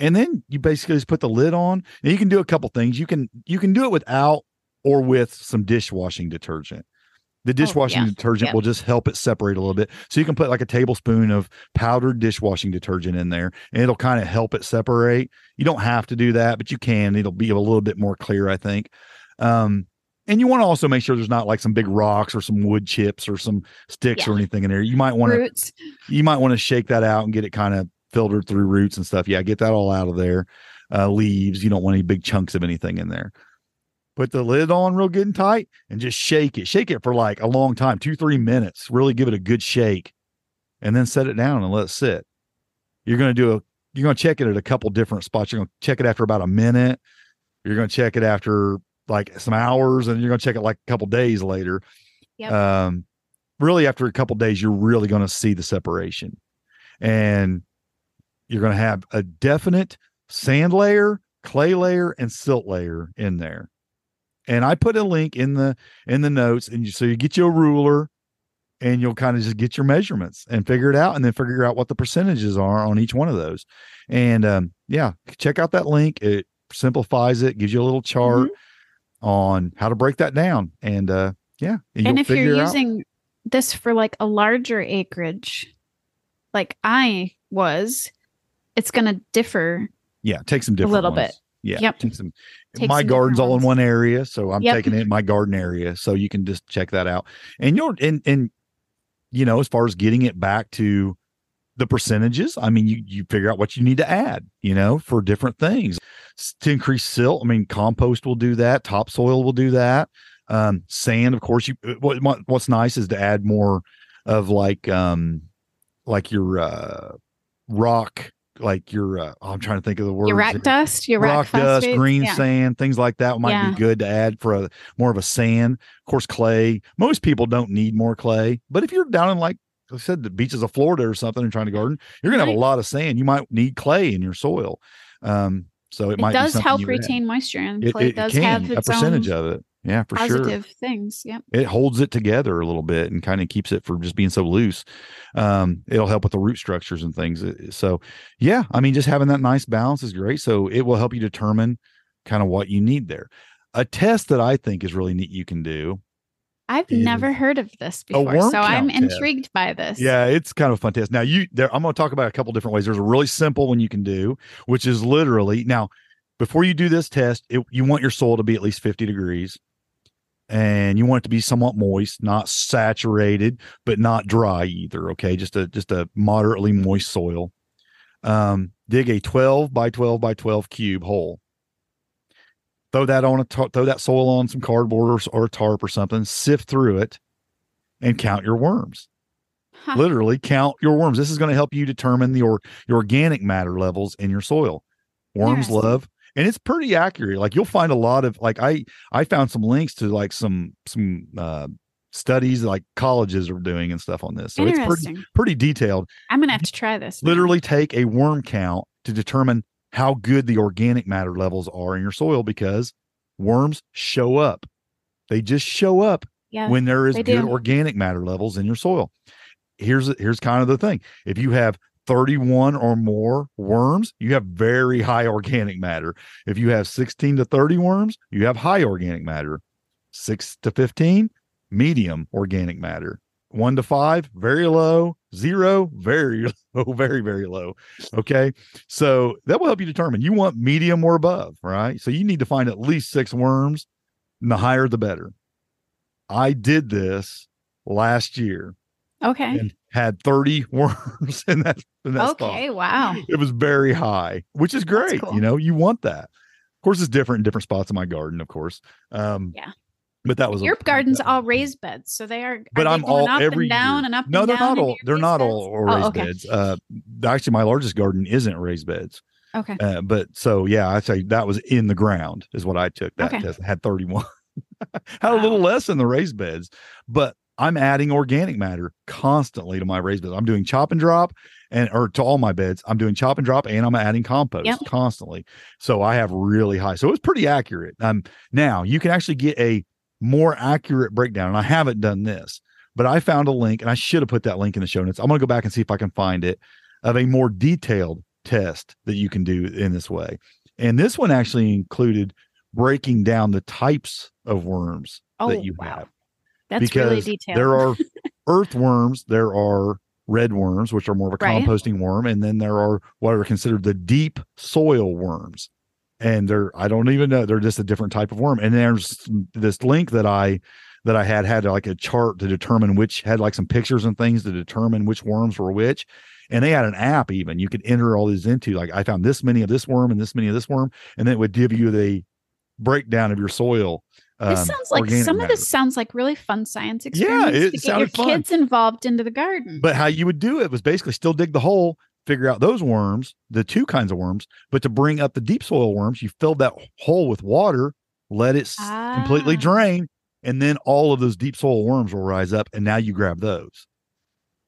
and then you basically just put the lid on and you can do a couple things you can you can do it without or with some dishwashing detergent the dishwashing Oh, yeah. detergent Yeah. will just help it separate a little bit so you can put like a tablespoon of powdered dishwashing detergent in there and it'll kind of help it separate you don't have to do that but you can it'll be a little bit more clear i think um and you want to also make sure there's not like some big rocks or some wood chips or some sticks or anything in there you might want to you might want to shake that out and get it kind of filtered through roots and stuff. Yeah, get that all out of there. Uh, leaves, you don't want any big chunks of anything in there. Put the lid on real good and tight and just shake it. Shake it for like a long time, two, three minutes. Really give it a good shake and then set it down and let it sit. You're going to do a you're going to check it at a couple different spots. You're going to check it after about a minute. You're going to check it after like some hours, and you're going to check it like a couple days later. Yep. Um, really, after a couple days, you're really going to see the separation, and you're going to have a definite sand layer, clay layer, and silt layer in there. And I put a link in the in the notes, and you, so you get your ruler, and you'll kind of just get your measurements and figure it out, and then figure out what the percentages are on each one of those. And um, yeah, check out that link. It simplifies it, gives you a little chart on how to break that down, and uh, yeah, and you'll if you're figure out- using this for like a larger acreage, like I was, it's going to differ. yeah, take some different a little ones. bit. Yeah, Yep. take some. My garden's all in one area, so I'm Yep. taking it in my garden area, so you can just check that out. And you'll and and you know, as far as getting it back to the percentages, I mean, you you figure out what you need to add, you know, for different things to increase silt. I mean, compost will do that. Topsoil will do that. Um, sand, of course. You uh, what what- what's nice is to add more of like um like your uh rock like your uh, oh, I'm trying to think of the word rock dust, your rock, rock dust, phosphates, green yeah. sand, things like that might Yeah. be good to add for a more of a sand. Of course, clay. Most people don't need more clay, but if you're down in like I said, the beaches of Florida or something and trying to garden, you're gonna have a lot of sand. You might need clay in your soil. Um, so it, It might does help you add. retain moisture, and It, clay it does can, have a percentage own of it. Yeah, for sure positive things. Yep. it holds it together a little bit and kind of keeps it from just being so loose. Um, it'll help with the root structures and things. Uh, So, yeah, I mean, just having that nice balance is great. So, it will help you determine kind of what you need there. A test that I think is really neat you can do. I've is never heard of this before, so I'm test. intrigued by this. Yeah, it's kind of a fun test. Now, you there, I'm going to talk about a couple different ways. There's a really simple one you can do, which is literally now before you do this test, it, you want your soil to be at least 50 degrees and you want it to be somewhat moist, not saturated, but not dry either. Okay. Just a, just a moderately moist soil. Um, dig a 12 by 12 by 12 cube hole. Throw that on a, throw that soil on some cardboard or, or a tarp or something, sift through it and count your worms Huh. literally count your worms. This is going to help you determine the or, your organic matter levels in your soil. Worms love, and it's pretty accurate. Like you'll find a lot of like I I found some links to like some some uh, studies like colleges are doing and stuff on this. So it's pretty pretty detailed. I'm gonna have to try this. now. Literally take a worm count to determine how good the organic matter levels are in your soil because worms show up. They just show up Yeah. when there is good do. organic matter levels in your soil. Here's here's kind of the thing. If you have 31 or more worms, you have very high organic matter. If you have 16 to 30 worms, you have high organic matter. 6 to 15, medium organic matter. 1 to 5, very low. 0, very [laughs] low, very very low. Okay? So that will help you determine you want medium or above, right? So you need to find at least 6 worms, and the higher the better. I did this last year okay. and had 30 [laughs] worms in that in that spot. Okay. Wow. It was very high, which is great. cool. You know, you want that. Of course, it's different in different spots in my garden, of course. Um, Yeah. But that was a- Your [laughs] garden's that- all raised beds, so they are. But they I'm all up every and down year. and up. No, and they're not all. They're not beds? all, all Oh, raised okay. beds. Uh, actually, my largest garden isn't raised beds. Okay. Uh, but so yeah, I'd say that was in the ground is what I took that Okay. test. I had 31. [laughs] had a little less in the raised beds, but I'm adding organic matter constantly to my raised beds. I'm doing chop and drop and or to all my beds. I'm doing chop and drop and I'm adding compost Yep. constantly. So I have really high. So it's pretty accurate. Um now you can actually get a more accurate breakdown. And I haven't done this, but I found a link and I should have put that link in the show notes. I'm gonna go back and see if I can find it of a more detailed test that you can do in this way. And this one actually included breaking down the types of worms Oh that you wow. have. That's because really detailed. there are earthworms, there are red worms, which are more of a Right. composting worm, and then there are what are considered the deep soil worms. And they're I don't even know, they're just a different type of worm. And there's this link that I that I had had like a chart to determine which had like some pictures and things to determine which worms were which. And they had an app even you could enter all these into like I found this many of this worm and this many of this worm, and then it would give you the breakdown of your soil This um, sounds like some of this sounds like really fun science Yeah, experiments it to get your fun. kids involved into the garden. But how you would do it was basically still dig the hole, figure out those worms, the two kinds of worms, but to bring up the deep soil worms, you filled that hole with water, let it s- completely Ah. drain, and then all of those deep soil worms will rise up, and now you grab those.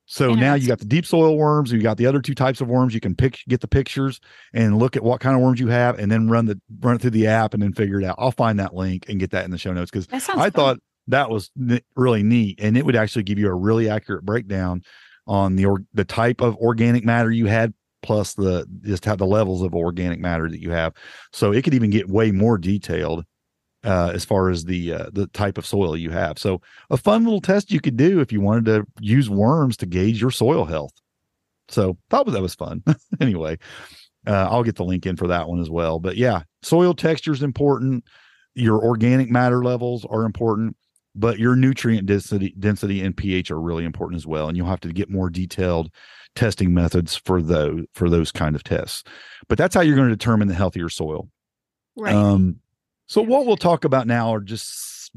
So now you got the deep soil worms, you got the other two types of worms. You can pick, get the pictures, and look at what kind of worms you have, and then run the run it through the app, and then figure it out. I'll find that link and get that in the show notes because I fun. thought that was really neat, and it would actually give you a really accurate breakdown on the or, the type of organic matter you had, plus the just how the levels of organic matter that you have. So it could even get way more detailed uh, as far as the uh, the type of soil you have. So a fun little test you could do if you wanted to use worms to gauge your soil health. So thought that was fun. [laughs] anyway, uh, I'll get the link in for that one as well. But yeah, soil texture is important. Your organic matter levels are important, but your nutrient density, density and pH are really important as well. And you'll have to get more detailed testing methods for those for those kind of tests. But that's how you're going to determine the healthier soil. right. Um, so what we'll talk about now are just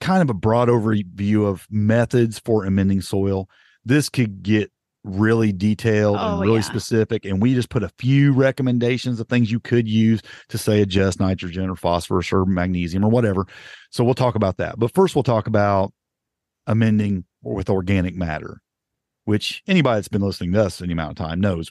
kind of a broad overview of methods for amending soil. This could get really detailed Oh, and really yeah. specific, and we just put a few recommendations of things you could use to say adjust nitrogen or phosphorus or magnesium or whatever. So we'll talk about that. But first, we'll talk about amending with organic matter, which anybody that's been listening to us any amount of time knows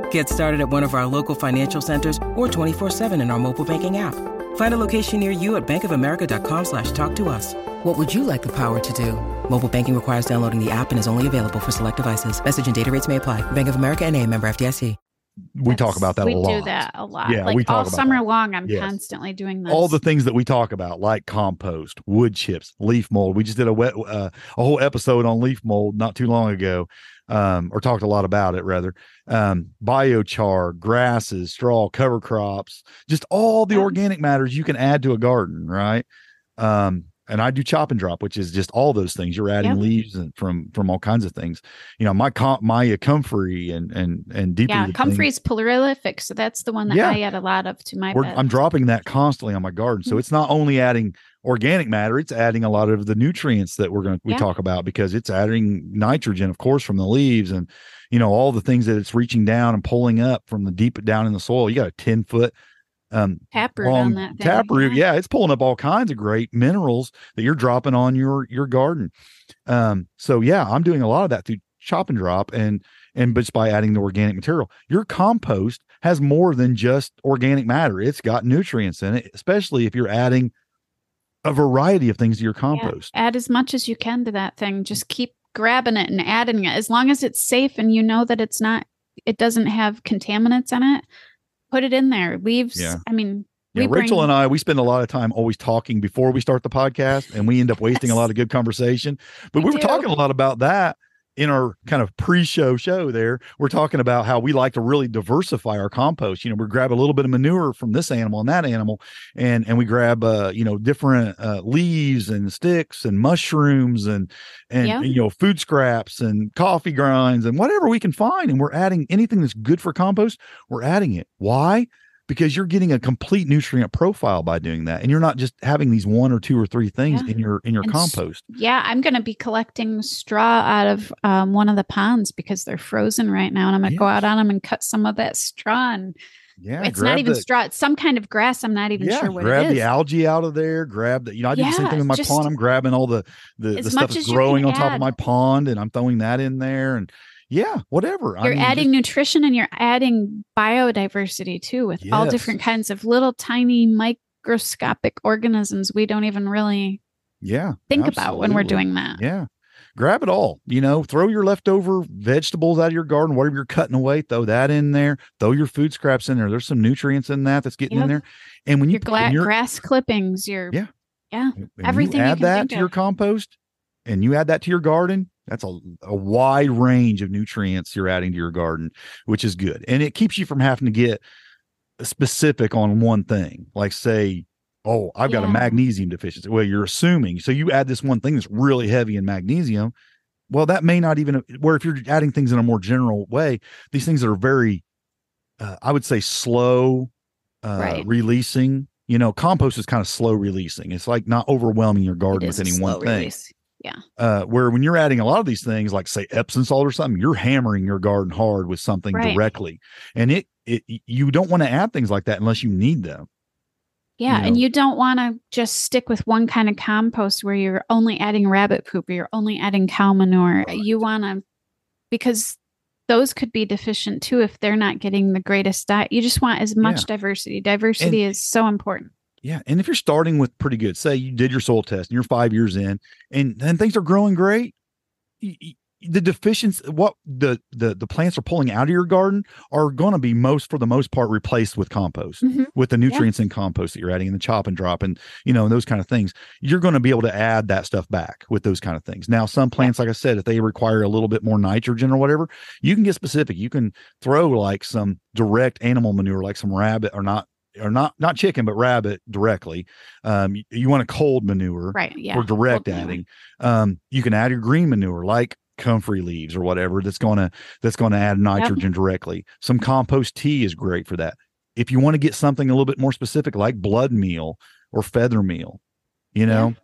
Get started at one of our local financial centers or 24-7 in our mobile banking app. Find a location near you at bankofamerica.com slash talk to us. What would you like the power to do? Mobile banking requires downloading the app and is only available for select devices. Message and data rates may apply. Bank of America and a member FDIC. we talk about that we a lot. We do that a lot. Yeah, like we talk all summer that. long. I'm Yes. constantly doing this. all the things that we talk about like compost wood chips leaf mold we just did a wet uh, a whole episode on leaf mold not too long ago um, or talked a lot about it rather um, biochar grasses straw cover crops just all the organic matters you can add to a garden right? Um, and I do chop and drop, which is just all those things. You're adding Yep. leaves and from from all kinds of things. You know, my com- my uh, comfrey and and and deep yeah, rooted comfrey things- is prolific, so that's the one that Yeah. I add a lot of to my. I'm dropping that constantly on my garden. So Mhm. it's not only adding organic matter, it's adding a lot of the nutrients that we're going to we Yeah. talk about because it's adding nitrogen, of course, from the leaves and you know all the things that it's reaching down and pulling up from the deep down in the soil. You got a 10 foot um taproot on that thing. taproot. Yeah, it's pulling up all kinds of great minerals that you're dropping on your your garden. Um, so yeah, I'm doing a lot of that through chop and drop and and just by adding the organic material. Your compost has more than just organic matter. It's got nutrients in it, especially if you're adding a variety of things to your Yeah, compost. Add as much as you can to that thing. Just keep grabbing it and adding it. As long as it's safe and you know that it's not, it doesn't have contaminants in it, put it in there. Leaves. Yeah. I mean, Yeah, we Rachel bring- and I, we spend a lot of time always talking before we start the podcast, and we end up wasting a lot of good conversation. But We we, were do. talking a lot about that in our kind of pre-show show. There, we're talking about how we like to really diversify our compost. You know, we grab a little bit of manure from this animal and that animal, and and we grab uh you know different uh, leaves and sticks and mushrooms and and Yeah. you know food scraps and coffee grinds and whatever we can find, and we're adding anything that's good for compost. We're adding it. Why? Because you're getting a complete nutrient profile by doing that and you're not just having these one or two or three things Yeah. in your in your And compost Yeah, I'm going to be collecting straw out of um, one of the ponds because they're frozen right now. And I'm going to go out on them and cut some of that straw. And yeah it's not even the- straw, it's some kind of grass. I'm not even yeah, sure what it is. grab it is. the algae out of there. Grab the, you know, I do the same thing with my just pond. I'm grabbing all the the, the stuff that's as you can growing on top of my pond, and I'm throwing that in there. And yeah, whatever. You're mean, adding just- nutrition and you're adding biodiversity too with all different kinds of little tiny microscopic organisms we don't even really yeah, think about when we're doing that. Yeah. Grab it all. You know, throw your leftover vegetables out of your garden, whatever you're cutting away, throw that in there. Throw your food scraps in there. There's some nutrients in that that's getting in there. And when you Your put- gla- when you're- grass clippings, your Yeah. yeah. everything you you add can that to your compost and you add that to your garden, that's a, a wide range of nutrients you're adding to your garden, which is good. And it keeps you from having to get specific on one thing. Like say oh, I've got a magnesium deficiency. Well, you're assuming. So you add this one thing that's really heavy in magnesium. Well, that may not even, where if you're adding things in a more general way, these things are very, uh, I would say, slow uh, Right. releasing. You know, compost is kind of slow releasing. It's like not overwhelming your garden with any one thing. Release. Uh, where when you're adding a lot of these things, like say Epsom salt or something, you're hammering your garden hard with something Right. directly, and it it you don't want to add things like that unless you need them. Yeah, you and you don't want to just stick with one kind of compost where you're only adding rabbit poop or you're only adding cow manure. You want to, because those could be deficient too if they're not getting the greatest diet. You just want as much diversity. Diversity is so important. Yeah, and if you're starting with pretty good, say you did your soil test and you're five years in, and then things are growing great, the deficiency, what the the the plants are pulling out of your garden are going to be most for the most part replaced with compost, Mhm. with the nutrients in compost that you're adding in the chop and drop, and you know those kind of things. You're going to be able to add that stuff back with those kind of things. Now, some plants, like I said, if they require a little bit more nitrogen or whatever, you can get specific. You can throw like some direct animal manure, like some rabbit or not or not not chicken but rabbit directly um you, you want a cold manure Right. Yeah. for direct Cold manure. adding um you can add your green manure like comfrey leaves or whatever that's going to that's going to add nitrogen directly some compost tea is great for that if you want to get something a little bit more specific like blood meal or feather meal you know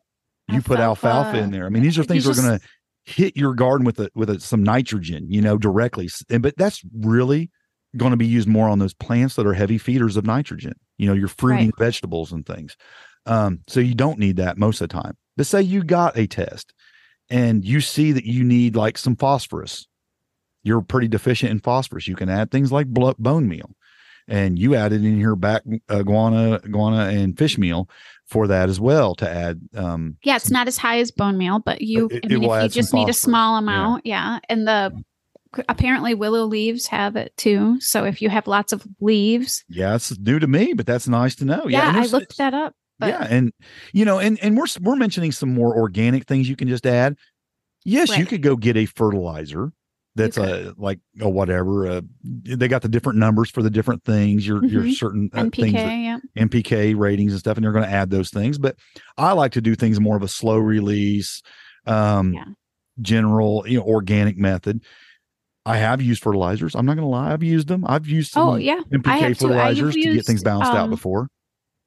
you put alfalfa in there i mean these are things that are going to hit your garden with a with a, some nitrogen you know directly and- but that's really going to be used more on those plants that are heavy feeders of nitrogen you know your fruiting vegetables and things. Um so you don't need that most of the time. But say you got a test and you see that you need like some phosphorus. You're pretty deficient in phosphorus. You can add things like bone meal. And you added in here back uh, guano guano and fish meal for that as well to add um Yeah, it's not as high as bone meal, but you, it- I mean, if you add some just need a small Yeah. amount, yeah. And the apparently willow leaves have it too. So if you have lots of leaves, yeah it's new to me but that's nice to know yeah, and I looked that up. But yeah and you know and and we're we're mentioning some more organic things you can just add yes you could go get a fertilizer that's a like a whatever uh, they got the different numbers for the different things your your Mhm. certain uh, NPK, things that, yeah. mpk ratings and stuff and they're going to add those things but i like to do things more of a slow release um Yeah. general you know organic method i have used fertilizers i'm not going to lie i've used them i've used some Oh yeah. Mpk have too. I've fertilizers to get things used, balanced out um, before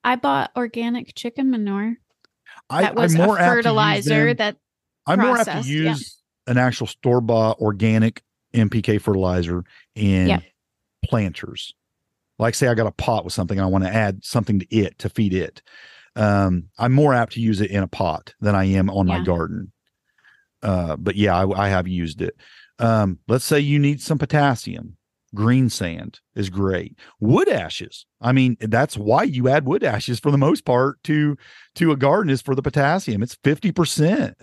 I bought organic chicken manure. I, That was I'm more a use fertilizer that I'm more apt to processed, yeah. use an actual store bought organic NPK fertilizer in Yep. planters. Like say I got a pot with something and I want to add something to it to feed it. Um, I'm more apt to use it in a pot than I am on my garden. Uh, but yeah, I, I have used it. Um, let's say you need some potassium. Green sand is great. Wood ashes. I mean, that's why you add wood ashes for the most part to to a garden is for the potassium. It's 50%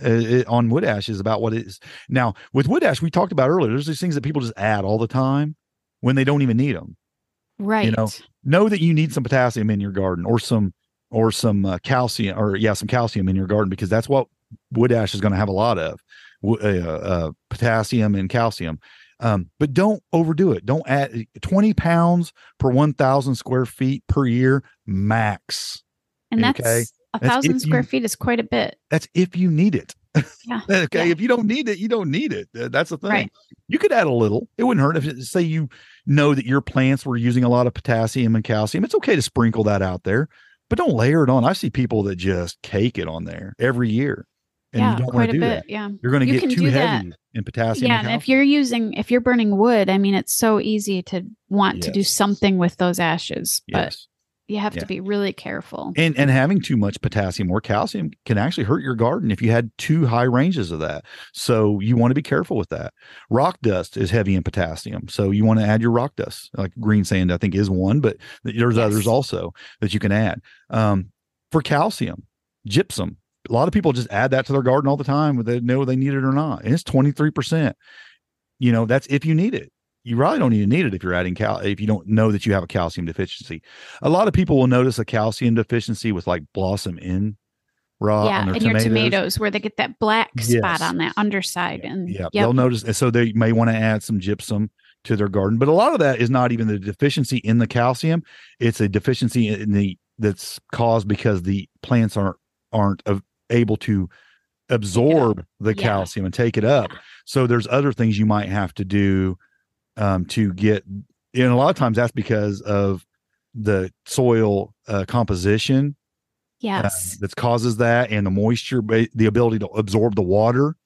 uh, on wood ashes about what it is. Now, with wood ash, we talked about earlier, there's these things that people just add all the time when they don't even need them. right. You know, Know that you need some potassium in your garden or some or some uh, calcium or yeah, some calcium in your garden because that's what wood ash is going to have a lot of uh, uh, potassium and calcium. Um, but don't overdo it. Don't add 20 pounds per 1,000 square feet per year max. and that's okay. a thousand square you- feet is quite a bit. That's if you need it. Yeah. [laughs] Okay. Yeah. If you don't need it, you don't need it. That's the thing. Right. You could add a little. It wouldn't hurt if it- say you know that your plants were using a lot of potassium and calcium. It's okay to sprinkle that out there, but don't layer it on. I see people that just cake it on there every year. And yeah, you don't want quite to a do bit. that. Yeah. You're going to You get too do that. heavy in potassium. Yeah, and and if you're using if you're burning wood, I mean it's so easy to want to do something with those ashes, but yes. you have Yeah. to be really careful. And and having too much potassium or calcium can actually hurt your garden if you had too high ranges of that. So you want to be careful with that. Rock dust is heavy in potassium, so you want to add your rock dust. Like green sand, I think is one, but there's Yes. others also that you can add. Um, for calcium, gypsum. A lot of people just add that to their garden all the time, whether they know they need it or not, and it's twenty three percent. You know, that's if you need it. You really don't even need it if you're adding cal if you don't know that you have a calcium deficiency. A lot of people will notice a calcium deficiency with like blossom end rot yeah, on their and your tomatoes. tomatoes where they get that black Yes. spot on that underside, and Yeah, yep. they'll notice. And so they may want to add some gypsum to their garden. But a lot of that is not even the deficiency in the calcium; it's a deficiency in the that's caused because the plants aren't aren't of, able to absorb the Yeah. calcium and take it up. So there's other things you might have to do um, to get. And a lot of times that's because of the soil uh, composition uh, Yes. that causes that, and the moisture, the ability to absorb the water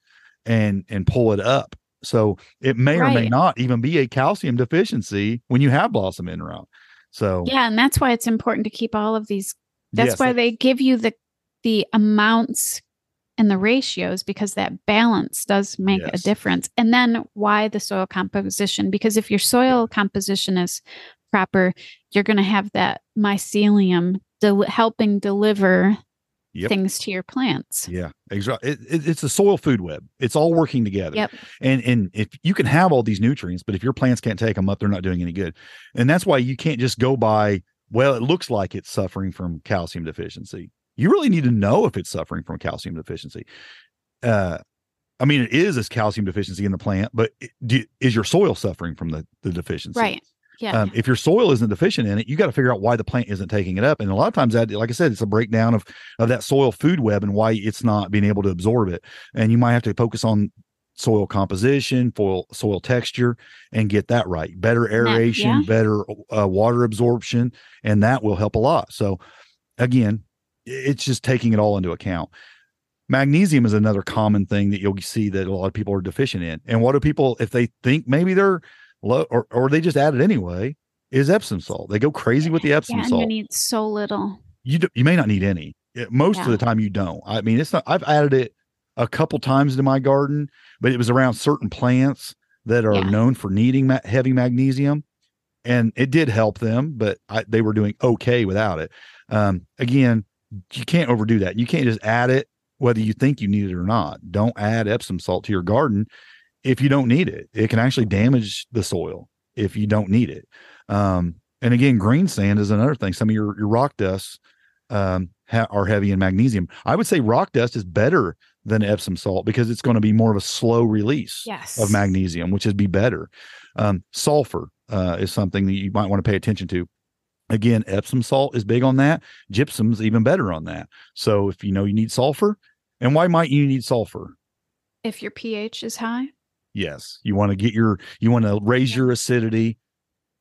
and and pull it up. So it may or may not even be a calcium deficiency when you have blossom end rot. So yeah, and that's why it's important to keep all of these. That's yes, why that- they give you the the amounts and the ratios because that balance does make a difference. And then why the soil composition? Because if your soil composition is proper, you're going to have that mycelium del- helping deliver Yep. things to your plants. Yeah, exactly. It, it, it's a soil food web. It's all working together. Yep. And and if you can have all these nutrients, but if your plants can't take them up, they're not doing any good. And that's why you can't just go by. Well, it looks like it's suffering from calcium deficiency. You really need to know if it's suffering from calcium deficiency. Uh, I mean, it is this calcium deficiency in the plant, but it- do, is your soil suffering from the the deficiency? Right. Yeah. Um, if your soil isn't deficient in it, you got to figure out why the plant isn't taking it up. And a lot of times that, like I said, it's a breakdown of of that soil food web and why it's not being able to absorb it. And you might have to focus on soil composition, soil soil texture, and get that right. Better aeration, yeah. better uh, water absorption, and that will help a lot. So, again, it's just taking it all into account. Magnesium is another common thing that you'll see that a lot of people are deficient in. And what do people, if they think maybe they're low or, or they just add it anyway, is Epsom salt. They go crazy with the Epsom yeah, salt you need so little. you do, you may not need any. Most of the time you don't. I mean, it's not. I've added it a couple times to my garden, but it was around certain plants that are Yeah. known for needing ma- heavy magnesium, and it did help them. But I, they were doing okay without it. Um, again, you can't overdo that. You can't just add it whether you think you need it or not. Don't add Epsom salt to your garden if you don't need it. It can actually damage the soil if you don't need it. Um, and again, green sand is another thing. Some of your your rock dusts um, ha- are heavy in magnesium. I would say rock dust is better than Epsom salt because it's going to be more of a slow release Yes. of magnesium, which is be better. Um, sulfur uh, is something that you might want to pay attention to. Again, Epsom salt is big on that. Gypsum's even better on that. So if you know you need sulfur, and why might you need sulfur? If your pH is high. Yes, you want to get your you want to raise your acidity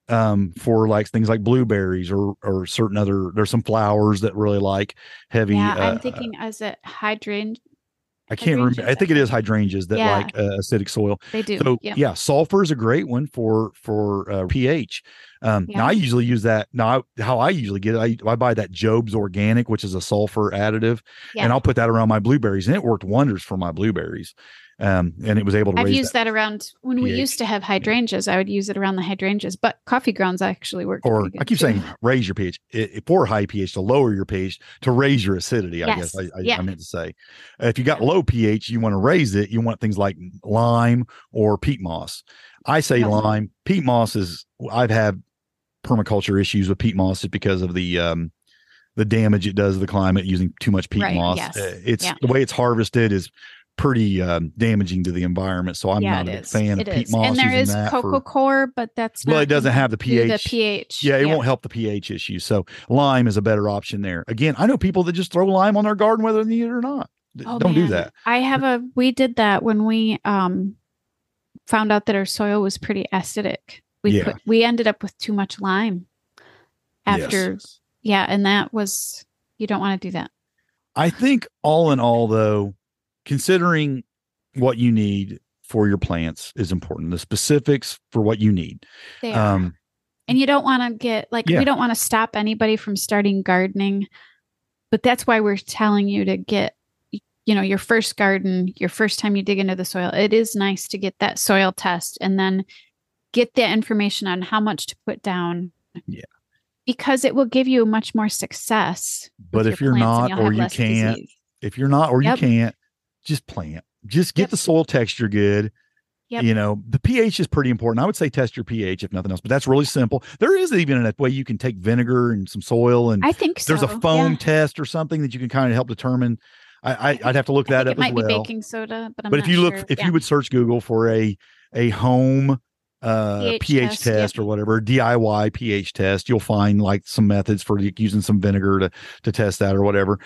um for like things like blueberries or or certain other there's some flowers that really like heavy yeah, uh, I'm thinking as a hydrate. I can't remember I think it is hydrangeas that Yeah. like uh, acidic soil They do. so yeah. yeah sulfur is a great one for for uh, pH um now I usually use that now I, how I usually get it I, I buy that Jobe's organic which is a sulfur additive Yeah. and I'll put that around my blueberries and it worked wonders for my blueberries um and it was able to I've used that. around when we used to have hydrangeas. I would use it around the hydrangeas, but coffee grounds actually work. or I keep too. saying raise your pH I- I- for high pH to lower your pH to raise your acidity. I guess I, I, Yeah. I meant to say. If you got low pH, you want to raise it. You want things like lime or peat moss. I say Yeah. lime. Peat moss is. I've had permaculture issues with peat moss is because of the um the damage it does to the climate using too much peat Right, moss. yes. Uh, It's Yeah. the way it's harvested is pretty um, damaging to the environment. So I'm yeah, not a big is. fan It of peat is. moss. And there is coco coir, but that's Well, it doesn't have the do The pH. pH. Yeah, it won't help the pH issue. So lime is a better option there. Again, I know people that just throw lime on their garden whether they need it or not. Oh, Don't do that. I have a. We did that when we um found out that our soil was pretty acidic. We Yeah. put we ended up with too much lime after. Yes. Yeah, and that was you don't want to do that. I think all in all, though, considering what you need for your plants is important. The specifics for what you need. They are. Um, And you don't want to get like Yeah. we don't want to stop anybody from starting gardening, but that's why we're telling you to get you know your first garden, your first time you dig into the soil. It is nice to get that soil test and then get the information on how much to put down. Yeah. Because it will give you much more success. But your if you're not or you can't, disease. if you're not or Yep. you can't, just plant. Just get Yep. the soil texture good. Yep. You know, the pH is pretty important. I would say test your pH if nothing else, but that's really simple. There is even a way you can take vinegar and some soil and I think so. there's a foam yeah. test or something that you can kind of help determine. I, I I'd have to look I that up it might well. be baking soda, but I'm but if you look, if Yeah. you would search Google for a a home uh pH pH, test, test, or whatever DIY pH test. You'll find like some methods for using some vinegar to to test that or whatever.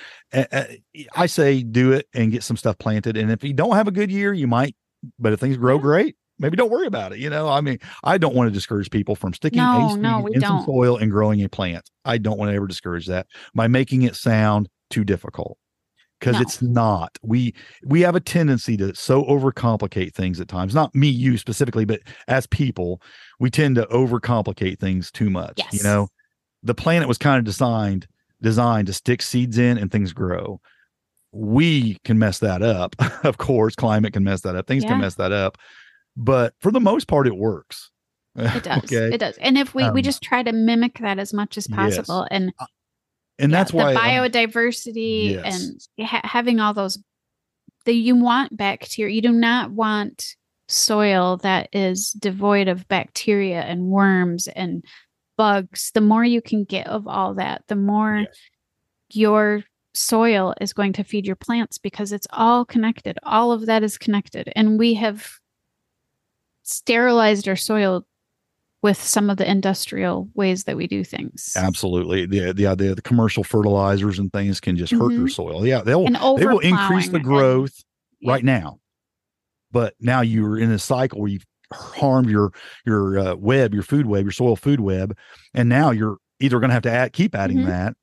I say do it and get some stuff planted and if you don't have a good year you might but if things grow Yeah. great maybe don't worry about it you know? I mean I don't want to discourage people from sticking No, no, in some soil and growing a plant. I don't want to ever discourage that. By making it sound too difficult because No. it's not we we have a tendency to so overcomplicate things at times not me you specifically but as people we tend to overcomplicate things too much Yes. you know the planet was kind of designed designed to stick seeds in and things grow we can mess that up [laughs] of course climate can mess that up things Yeah. can mess that up but for the most part it works It [laughs] does. okay It does. And if we we Um, just try to mimic that as much as yes. possible and and yeah, that's why the biodiversity Yes. and ha- having all those that you want bacteria you do not want soil that is devoid of bacteria and worms and bugs the more you can get of all that the more Yes. your soil is going to feed your plants because it's all connected all of that is connected and we have sterilized our soil with some of the industrial ways that we do things absolutely the the idea the commercial fertilizers and things can just hurt your Mhm. soil yeah they'll they will increase the and- growth yeah. right now but now you're in a cycle where you've harmed your your uh, web your food web your soil food web and now you're either going to have to add keep adding Mhm. that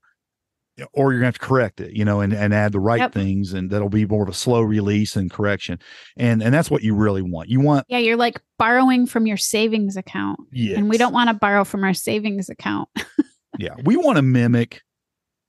or you're going to have to correct it you know and, and add the right Yep. things and that'll be more of a slow release and correction and and that's what you really want you want Yeah, you're like borrowing from your savings account. yeah And we don't want to borrow from our savings account. [laughs] yeah we want to mimic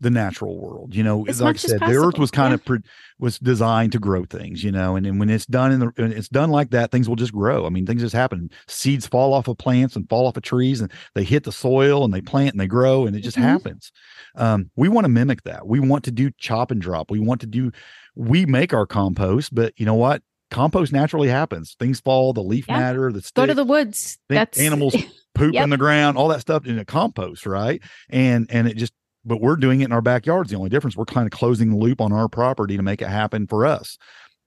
the natural world you know As like i said the earth was kind yeah. of pre- was designed to grow things you know and, and when it's done in the it's done like that things will just grow i mean things just happen seeds fall off of plants and fall off of trees and they hit the soil and they plant and they grow and it just Mhm. happens um, we want to mimic that we want to do chop and drop we want to do we make our compost but you know what compost naturally happens things fall the leaf Yeah. matter the Go to the woods. That's animals [laughs] poop Yep. in the ground, all that stuff in a compost, right? And and it just but we're doing it in our backyards. The only difference we're kind of closing the loop on our property to make it happen for us.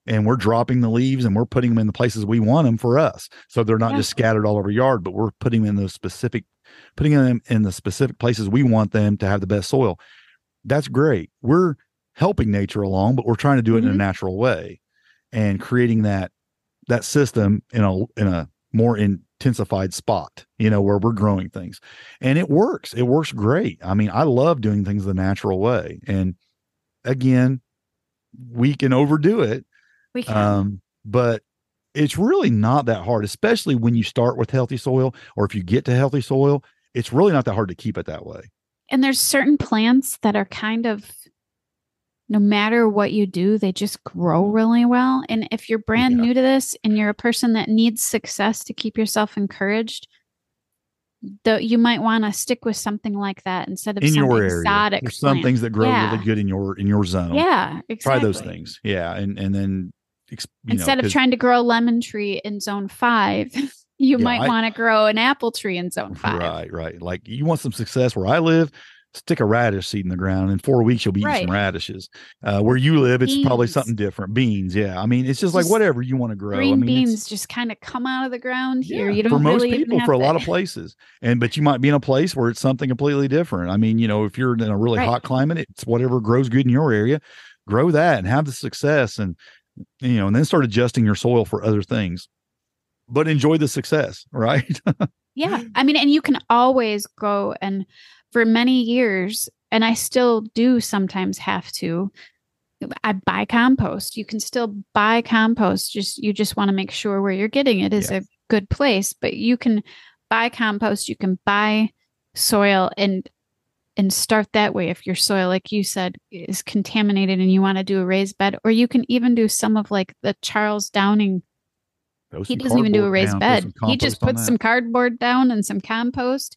And we're dropping the leaves and we're putting them in the places we want them for us. So they're not Yeah. just scattered all over yard, but we're putting them in those specific putting them in the specific places we want them to have the best soil. That's great. We're helping nature along, but we're trying to do it in a Mhm. natural way and creating that that system in a in a more intensified spot, you know, where we're growing things. And it works. It works great. I mean, I love doing things the natural way. And again, we can overdo it. we can. Um, but it's really not that hard, especially when you start with healthy soil or if you get to healthy soil, it's really not that hard to keep it that way. and there's certain plants that are kind of no matter what you do, they just grow really well. And if you're brand Yeah. new to this and you're a person that needs success to keep yourself encouraged, though you might want to stick with something like that instead of In your area. exotic There's some plant. things that grow Yeah. really good in your in your zone. Yeah, exactly. Try those things. Yeah. And and then you know, Instead of trying to grow a lemon tree in zone five, [laughs] you Yeah, might want to grow an apple tree in zone five. Right, right. Like you want some success where I live, stick a radish seed in the ground. In four weeks, you'll be eating Right. some radishes. Uh, where you live, it's probably something different. Beans, yeah. I mean, it's just like whatever you want to grow. Green I mean, beans just kind of come out of the ground here. yeah, You don't for most really people for a lot of places, and but you might be in a place where it's something completely different. I mean, you know, if you're in a really Right. hot climate, it's whatever grows good in your area. Grow that and have the success, and you know, and then start adjusting your soil for other things. But enjoy the success, [laughs] right? Yeah. I mean, and you can always go and for many years, and I still do sometimes have to. I buy compost. You can still buy compost. Just you just want to make sure where you're getting it is Yeah. a good place. But you can buy compost. You can buy soil and and start that way if your soil, like you said, is contaminated and you want to do a raised bed, or you can even do some of like the Charles Dowding he doesn't even do a raised down, bed. He just puts some cardboard down and some compost,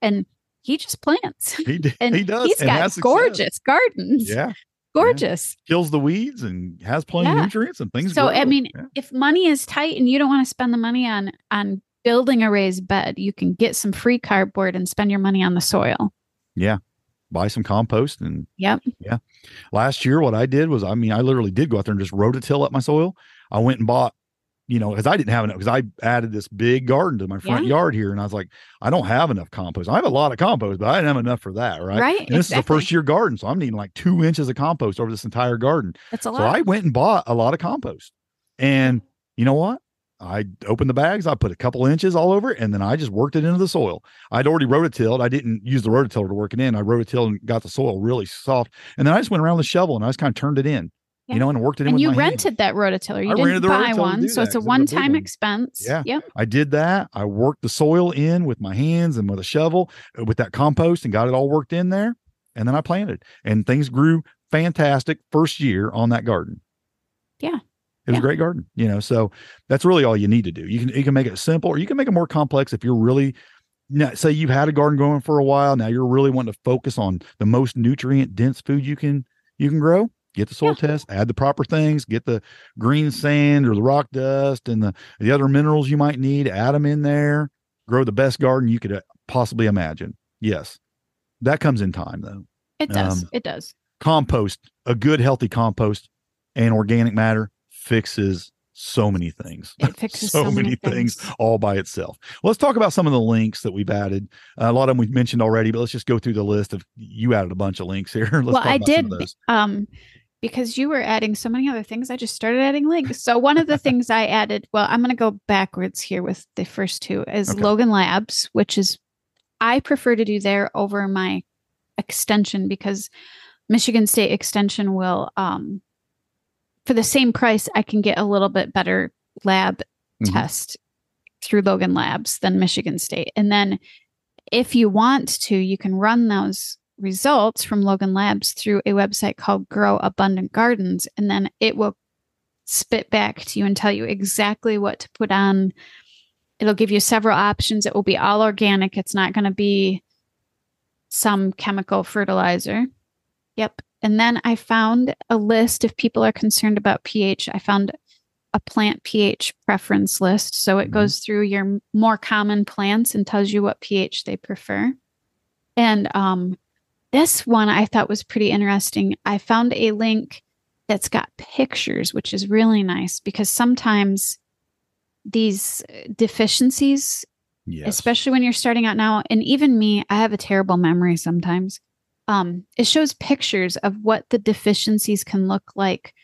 and he just plants. He, d- [laughs] And he does. He's and got gorgeous gardens. Yeah. gorgeous. kills the weeds and has plenty of nutrients and things. So I mean, Yeah. if money is tight and you don't want to spend the money on on building a raised bed, you can get some free cardboard and spend your money on the soil. Yeah. Buy some compost and Yep. Yeah. Last year what I did was I mean I literally did go out there and just rototill up my soil. I went and bought you know, because I didn't have enough because I added this big garden to my front Yeah. yard here, and I was like, I don't have enough compost. I have a lot of compost, but I didn't have enough for that, right? Right, And this is a first year garden, so I'm needing like two inches of compost over this entire garden. That's a lot. So. I went and bought a lot of compost, and you know what? I opened the bags, I put a couple inches all over it, and then I just worked it into the soil. I'd already rototilled. I didn't use the rototiller to work it in. I rototilled and got the soil really soft, and then I just went around with a shovel and I just kind of turned it in, Yeah. you know, and worked it in. and you rented that rototiller. You I didn't buy one, so that it's a 'cause it was a one-time expense. Yeah. Yep. I did that. I worked the soil in with my hands and with a shovel uh, with that compost and got it all worked in there. And then I planted and things grew fantastic first year on that garden. Yeah. It was Yeah. a great garden, you know. So that's really all you need to do. You can you can make it simple or you can make it more complex if you're really now, say you've had a garden going for a while. Now you're really wanting to focus on the most nutrient dense food you can you can grow. Get the soil test, add the proper things, get the green sand or the rock dust and the, the other minerals you might need, add them in there, grow the best garden you could uh, possibly imagine. Yes. That comes in time though. It does. Um, it does. Compost, a good healthy compost and organic matter fixes so many things. It fixes [laughs] so, so many, many things. things. all by itself. Let's talk about some of the links that we've added. Uh, a lot of them we've mentioned already, but let's just go through the list of you added a bunch of links here. [laughs] Let's well, talk I did um because you were adding so many other things, I just started adding links. So one of the [laughs] things I added, well, I'm going to go backwards here with the first two is Okay. Logan Labs, which is I prefer to do there over my extension because Michigan State Extension will um for the same price I can get a little bit better lab Mhm. test through Logan Labs than Michigan State. And then if you want to, you can run those results from Logan Labs through a website called Grow Abundant Gardens, and then it will spit back to you and tell you exactly what to put on. It'll give you several options. It will be all organic. It's not going to be some chemical fertilizer. Yep. And then I found a list if people are concerned about pH. I found a plant pH preference list. So it Mhm. goes through your more common plants and tells you what pH they prefer. And um, this one I thought was pretty interesting. I found a link that's got pictures, which is really nice because sometimes these uh, deficiencies Yes. especially when you're starting out now and even me i have a terrible memory sometimes um it shows pictures of what the deficiencies can look like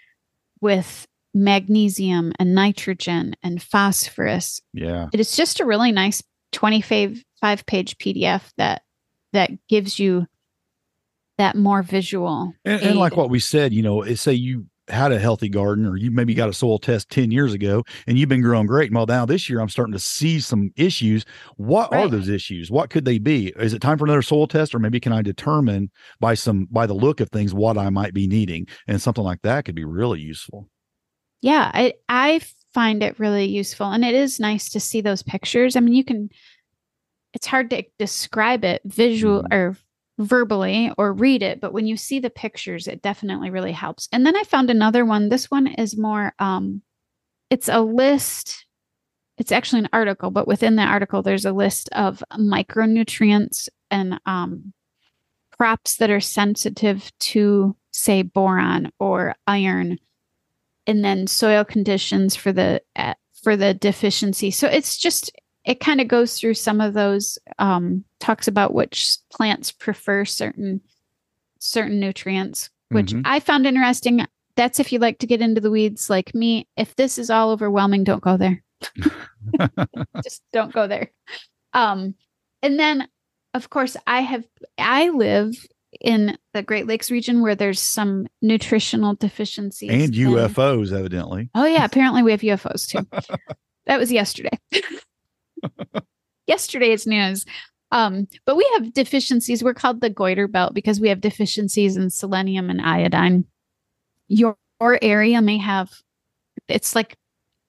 with magnesium and nitrogen and phosphorus yeah. it is just a really nice 25 five page pdf that that gives you that more visual And, and like what we said, you know, is say you had a healthy garden or you maybe got a soil test 10 years ago and you've been growing great. Well, now this year I'm starting to see some issues. What are those issues? What could they be? Is it time for another soil test or maybe can I determine by some by the look of things what I might be needing? And something like that could be really useful. yeah i i find it really useful and it is nice to see those pictures i mean you can it's hard to describe it visual Mhm. or verbally or read it but when you see the pictures it definitely really helps. And then i found another one. This one is more um it's a list it's actually an article but within the article there's a list of micronutrients and um crops that are sensitive to say boron or iron and then soil conditions for the uh, for the deficiency. So it's just it kind of goes through some of those um talks about which plants prefer certain certain nutrients which Mhm. i found interesting that's if you like to get into the weeds like me if this is all overwhelming don't go there [laughs] just don't go there um and then of course i have i live in the great lakes region where there's some nutritional deficiencies and UFOs, evidently. Oh yeah, apparently we have UFOs too. [laughs] that was yesterday. [laughs] Yesterday's news. Um, but we have deficiencies. We're called the goiter belt because we have deficiencies in selenium and iodine. Your, your area may have it's like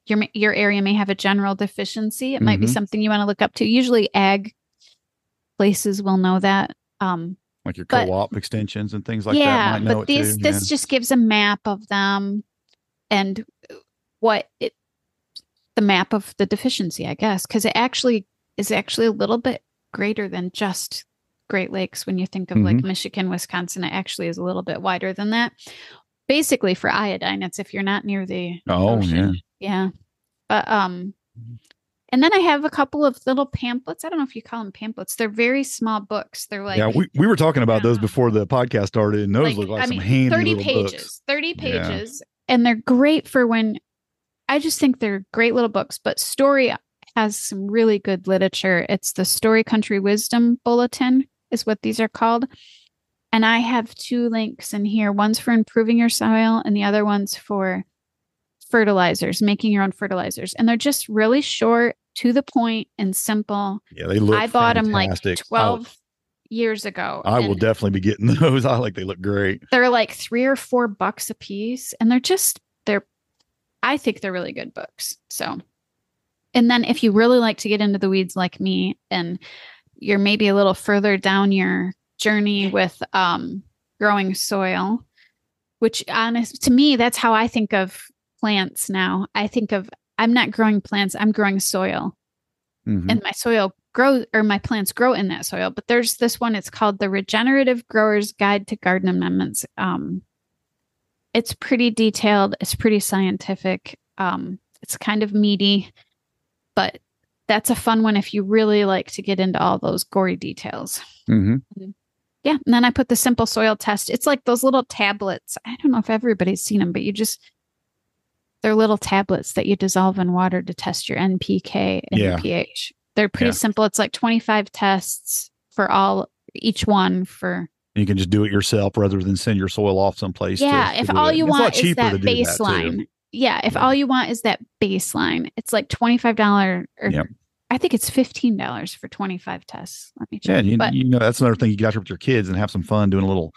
your your area may have a general deficiency. It might be Mhm. something you want to look up to. Usually ag places will know that. Um, Like your But- co-op extensions and things like yeah, that might know but too. this just gives a map of them and what it the map of the deficiency, I guess, because it actually is actually a little bit greater than just Great Lakes. When you think of like Mm-hmm. Michigan, Wisconsin, it actually is a little bit wider than that. Basically, for iodine, it's if you're not near the Oh, ocean. yeah. But um and then I have a couple of little pamphlets. I don't know if you call them pamphlets. They're very small books. They're like yeah, we, we were talking about those Yeah. before the podcast started, and those like, look like I some mean, handy 30 little pages. books. 30 Yeah. pages. And they're great for when I just think they're great little books, but Storey has some really good literature. It's the Storey Country Wisdom Bulletin is what these are called. And I have two links in here. One's for improving your soil and the other one's for fertilizers, making your own fertilizers. And they're just really short, to the point and simple. Yeah, they look. I bought them like fantastic. I- 12 years ago. I, will definitely be getting [laughs] those. I like they look great. they're like three or four bucks a piece and they're just i think they're really good books so. And then if you really like to get into the weeds like me and you're maybe a little further down your journey with um growing soil which honest to me that's how i think of plants now. I think of i'm not growing plants i'm growing soil. Mhm. and my soil grow or my plants grow in that soil but there's this one it's called the regenerative growers guide to garden amendments um it's pretty detailed it's pretty scientific um it's kind of meaty but that's a fun one if you really like to get into all those gory details Mhm. yeah and then i put the simple soil test it's like those little tablets i don't know if everybody's seen them but you just they're little tablets that you dissolve in water to test your npk and Yeah. your ph they're pretty Yeah. simple it's like 25 tests for all each one for You can just do it yourself rather than send your soil off someplace. yeah to if do all you want is that to do that, baseline yeah if Yeah. all you want is that baseline it's like $25 or Yep. i think it's $15 for 25 tests let me check Yeah, you, but you know that's another thing you got to with your kids and have some fun doing a little,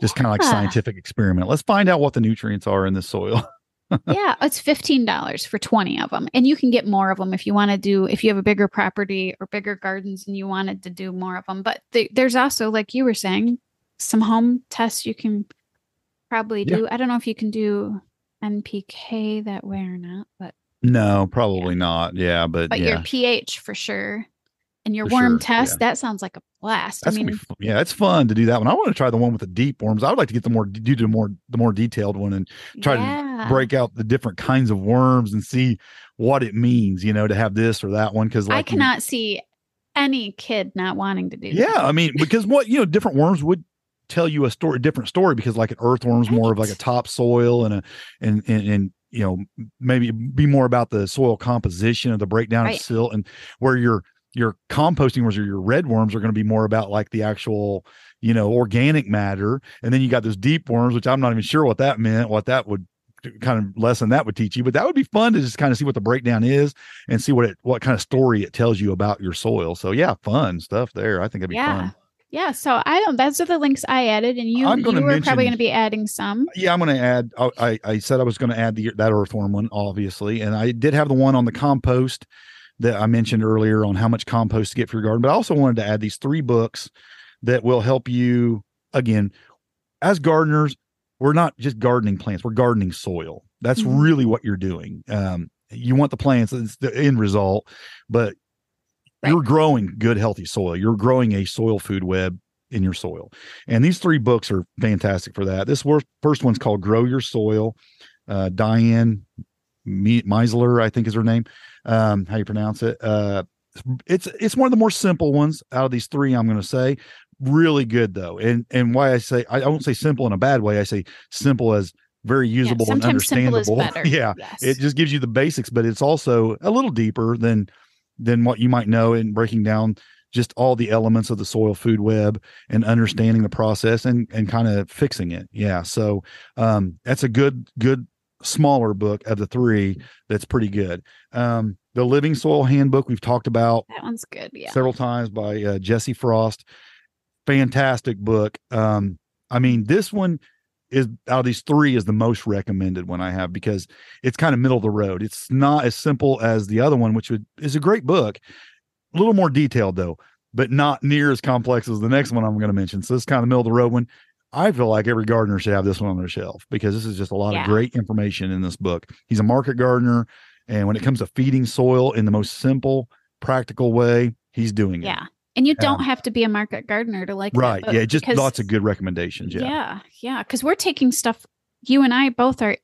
just kind of like scientific experiment. Let's find out what the nutrients are in the soil. [laughs] yeah, it's fifteen dollars for twenty of them, and you can get more of them if you want to do. If you have a bigger property or bigger gardens and you wanted to do more of them, but th- there's also, like you were saying, some home tests you can probably Yeah. do. I don't know if you can do NPK that way or not, but no, probably not. Yeah, but, but yeah, your pH for sure, and your For worm sure, test yeah. that sounds like a blast. that's I mean, yeah, it's fun to do that one. I want to try the one with the deep worms. I would like to get the more do the more the more detailed one and try to break out the different kinds of worms and see what it means. You know, to have this or that one because I like you- cannot see any kid not wanting to do. That. Yeah, that. I mean, because what you know, different worms would tell you a story, a different story. Because like an earthworm's more of like a topsoil and a and and and you know maybe be more about the soil composition of the breakdown Right. of silt, and where your your composting worms or your red worms are going to be more about like the actual you know organic matter, and then you got those deep worms, which I'm not even sure what that meant, what that would kind of lesson that would teach you but that would be fun to just kind of see what the breakdown is and see what it what kind of story it tells you about your soil so yeah fun stuff there i think it'd be yeah. fun Yeah, so I don't. Those are the links I added, and you you were probably going to be adding some. Yeah, I'm going to add. I, I said I was going to add the that earthworm one, obviously, and I did have the one on the compost that I mentioned earlier on how much compost to get for your garden. But I also wanted to add these three books that will help you again as gardeners. We're not just gardening plants; we're gardening soil. That's Mhm. really what you're doing. Um, you want the plants; it's the end result, but Right. you're growing good, healthy soil. You're growing a soil food web in your soil. And these three books are fantastic for that. This first one's called Grow Your Soil. Uh, Diane Me- Miessler, I think is her name. Um, how you pronounce it? Uh, it's it's one of the more simple ones out of these three. I'm going to say really good though. And and why I say I won't say simple in a bad way. I say simple as very Yeah, usable and simple is understandable. [laughs] yeah, Yes. it just gives you the basics, but it's also a little deeper than than what you might know in breaking down just all the elements of the soil food web and understanding the process and and kind of fixing it. Yeah. So um that's a good good smaller book of the three that's pretty good. Um the Living Soil Handbook we've talked about that one's good. Yeah. several times by uh, Jesse Frost. Fantastic book. Um, I mean, this one is out of these three is the most recommended one I have because it's kind of middle of the road. It's not as simple as the other one, which would, is a great book. A little more detailed though, but not near as complex as the next one I'm going to mention. So it's kind of middle of the road one. I feel like every gardener should have this one on their shelf because this is just a lot Yeah. of great information in this book. He's a market gardener, and when it comes to feeding soil in the most simple, practical way, he's doing it. Yeah. And you don't Um, have to be a market gardener to like Right. Yeah. Just because- lots of good recommendations. Yeah. Yeah. Yeah. Because we're taking stuff, you and I both are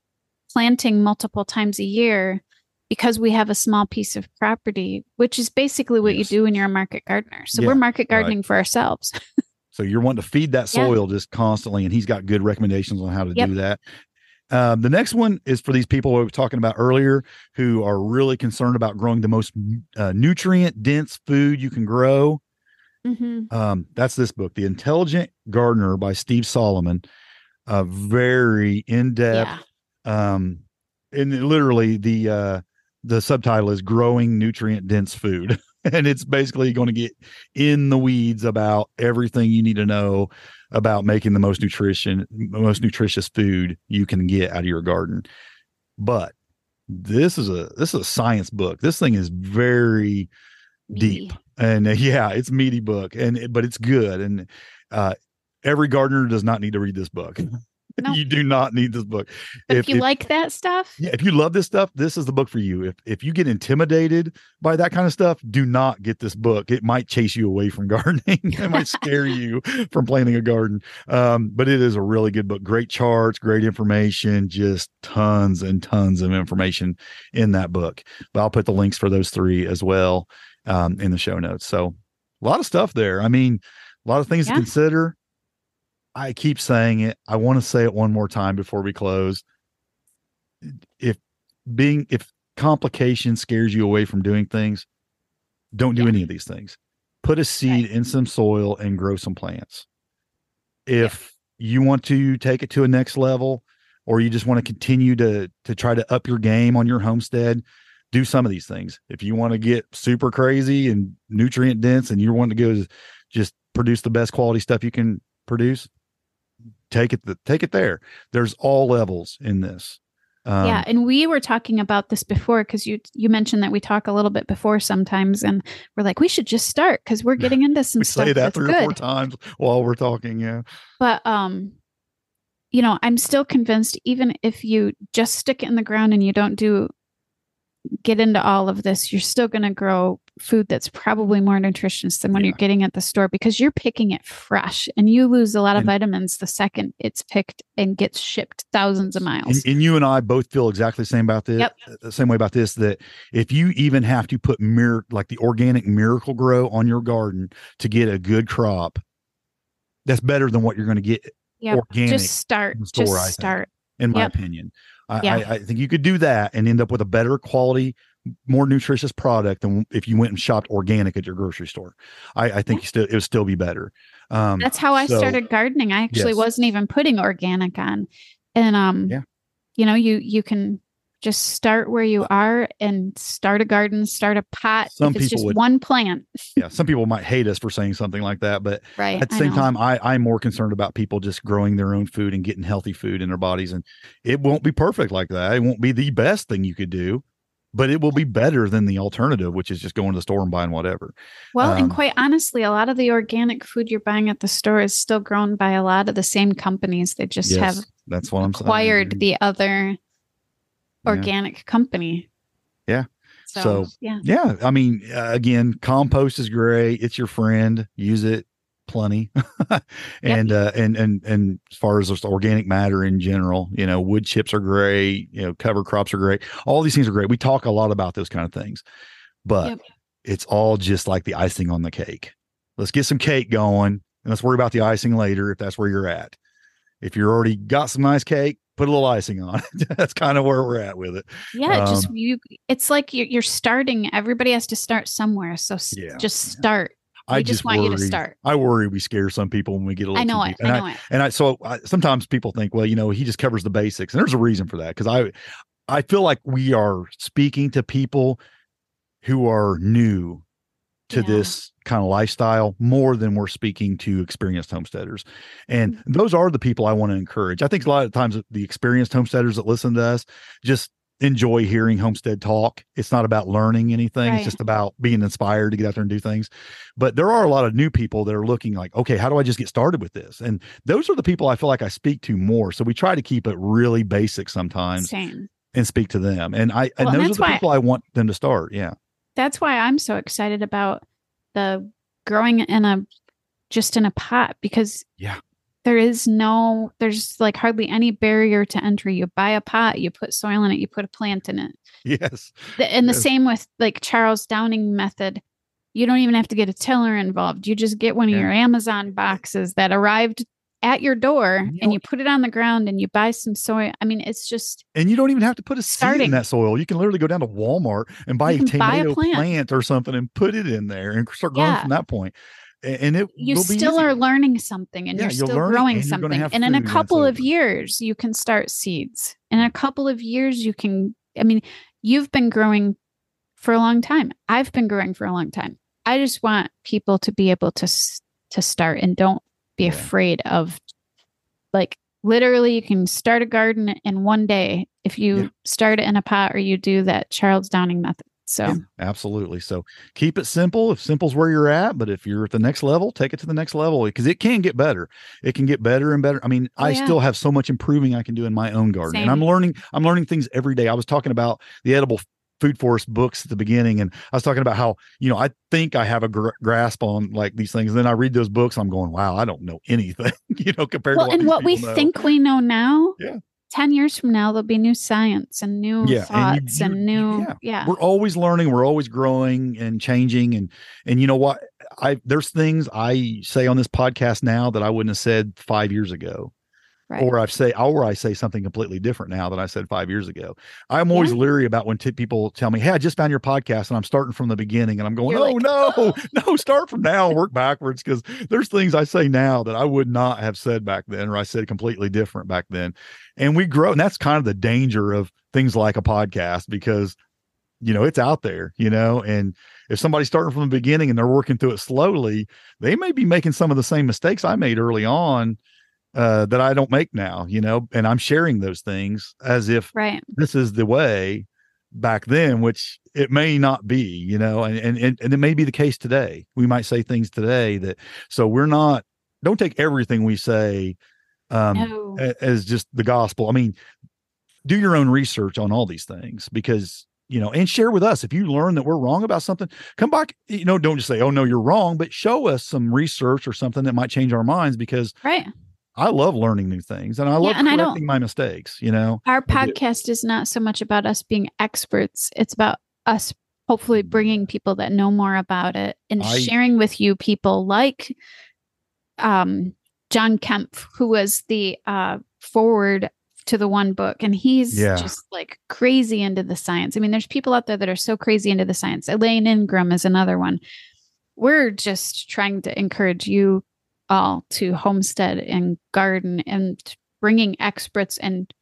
planting multiple times a year. because we have a small piece of property, which is basically what Yes. you do when you're a market gardener. So Yeah, we're market right. gardening for ourselves. [laughs] So you're wanting to feed that Yeah. soil just constantly, and he's got good recommendations on how to Yep. do that. Um, the next one is for these people we were talking about earlier who are really concerned about growing the most uh, nutrient dense food you can grow. Hmm Um, that's this book, The Intelligent Gardener by Steve Solomon. Uh, very in depth. Yeah. Um, and literally the uh, the subtitle is "Growing Nutrient Dense Food," [laughs] and it's basically going to get in the weeds about everything you need to know about making the most nutrition, most nutritious food you can get out of your garden. But this is a this is a science book. This thing is very deep. And uh, [laughs] yeah it's a meaty book and but it's good and uh every gardener does not need to read this book. [laughs] No. you do not need this book. But if, you like that stuff, yeah, if you love this stuff this is the book for you. If if you get intimidated by that kind of stuff do not get this book. It might chase you away from [laughs] gardening. It might scare you from planting a garden. Um but it is a really good book. Great charts great information just tons and tons of information in that book. But i'll put the links for those three as well um in the show notes. So a lot of stuff there. I mean a lot of things Yeah. to consider. I keep saying it. I want to say it one more time before we close. If being if complication scares you away from doing things don't do Yeah. any of these things. Put a seed in some soil and grow some plants. If you want to take it to a next level or you just want to continue to to try to up your game on your homestead do some of these things if you want to get super crazy and nutrient dense and you want to go just produce the best quality stuff you can produce take it the, take it there there's all levels in this um, yeah. And we were talking about this before because you you mentioned that we talk a little bit before sometimes, and we're like, we should just start because we're getting into [laughs] some we stuff say that three good. or four times while we're talking yeah But um, you know, I'm still convinced even if you just stick it in the ground and you don't do get into all of this, you're still going to grow food that's probably more nutritious than when Yeah. you're getting at the store because you're picking it fresh and you lose a lot of And- vitamins the second it's picked and gets shipped thousands of miles. And, and you and I both feel exactly the same about this. Yep. Uh, the same way about this. That if you even have to put mir like the organic Miracle-Gro on your garden to get a good crop, that's better than what you're going to get. Organic Just start. store, Just start. In my Yep. opinion, I, Yeah. I, I think you could do that and end up with a better quality, more nutritious product than if you went and shopped organic at your grocery store. I, I think you still it would still be better. Um, That's how I so- started gardening. I actually Yes. wasn't even putting organic on. And um Yeah. you know, you you can just start where you are and start a garden, start a pot. Some if it's people just would- one plant. yeah, some people might hate us for saying something like that, but [laughs] Right. at the same know. time I, i'm more concerned about people just growing their own food and getting healthy food in their bodies and it won't be perfect like that it won't be the best thing you could do but it will be better than the alternative which is just going to the store and buying whatever Well, and um, quite honestly, a lot of the organic food you're buying at the store is still grown by a lot of the same companies. They just have that's what i'm saying acquired the other Yeah. organic company. Yeah. So, So- yeah. yeah i mean uh, again compost is great it's your friend use it plenty [laughs] and uh and and and as far as just organic matter in general you know wood chips are great you know cover crops are great all these things are great we talk a lot about those kind of things but Yep. it's all just like the icing on the cake let's get some cake going and let's worry about the icing later if that's where you're at if you're already got some nice cake put a little icing on it [laughs] that's kind of where we're at with it Yeah, it just Um, you. It's like you're, you're starting. Everybody has to start somewhere. So Yeah, just start. i We just want you to start. i worry we scare some people when we get a little I know too it. deep. I And know it. and I so I, sometimes people think, well, you know, he just covers the basics, and there's a reason for that because I I feel like we are speaking to people who are new to Yeah. this kind of lifestyle more than we're speaking to experienced homesteaders, and Mm-hmm. those are the people I want to encourage. I think a lot of times the experienced homesteaders that listen to us just enjoy hearing homestead talk. It's not about learning anything. Right. It's just about being inspired to get out there and do things. But there are a lot of new people that are looking like, okay, how do I just get started with this? And those are the people I feel like I speak to more. So we try to keep it really basic sometimes Same. and speak to them. And I and Well, and those that's are the people I want them to start. Yeah. That's why I'm so excited about the growing in a just in a pot because Yeah. there is no there's like hardly any barrier to entry you buy a pot you put soil in it you put a plant in it Yes. the, and the Yes. same with like Charles Dowding method you don't even have to get a tiller involved you just get one of Yeah. your amazon boxes that arrived at your door You and you put it on the ground and you buy some soy i mean it's just And you don't even have to put a seed in that soil. You can literally go down to Walmart and buy a can buy a tomato plant. plant. or something and put it in there and start growing Yeah. from that point. And it you will be still are learning something and Yeah, you're still growing and something and in a food when it's couple of years you can start seeds in a couple of years you can i mean you've been growing for a long time i've been growing for a long time i just want people to be able to to start and don't be afraid of like literally you can start a garden in one day if you Yeah. start it in a pot or you do that Charles Dowding method so Yeah, absolutely. So keep it simple. If simple's where you're at, but if you're at the next level, take it to the next level because it can get better. It can get better and better. I mean, Oh, I yeah. still have so much improving I can do in my own garden, and I'm learning. I'm learning things every day. I was talking about the edible food forest books at the beginning, and I was talking about how you know I think I have a gr- grasp on like these things. And then I read those books, I'm going, wow, I don't know anything. [laughs] you know, compared well to what and what we know. think we know now Yeah. 10 years from now there'll be new science and new Yeah, and you- thoughts and, new yeah. yeah, we're always learning we're always growing and changing and and you know what i there's things i say on this podcast now that i wouldn't have said five years ago Right. or i say or i say something completely different now than i said five years ago i'm always Yeah. leery about when t- people tell me hey i just found your podcast and i'm starting from the beginning and i'm going You're oh like, no oh. [laughs] no start from now and work backwards because there's things i say now that i would not have said back then or i said completely different back then and we grow and that's kind of the danger of things like a podcast because you know it's out there you know and if somebody's starting from the beginning and they're working through it slowly they may be making some of the same mistakes i made early on uh that i don't make now you know and i'm sharing those things as if right this is the way back then which it may not be you know and and and, it may be the case today we might say things today that so we're not don't take everything we say um no a- as just the gospel. I mean, do your own research on all these things because you know, and share with us if you learn that we're wrong about something. Come back, you know, don't just say, "Oh no, you're wrong," but show us some research or something that might change our minds because right I love learning new things and I love and I don't- correcting my mistakes. You know, our podcast is not so much about us being experts it's about us hopefully bringing people that know more about it and I- sharing with you people like um John Kempf who was the uh forward to the one book and he's Yeah. just like crazy into the science. I mean there's people out there that are so crazy into the science. Elaine Ingham is another one. We're just trying to encourage you all to homestead and garden and bringing experts and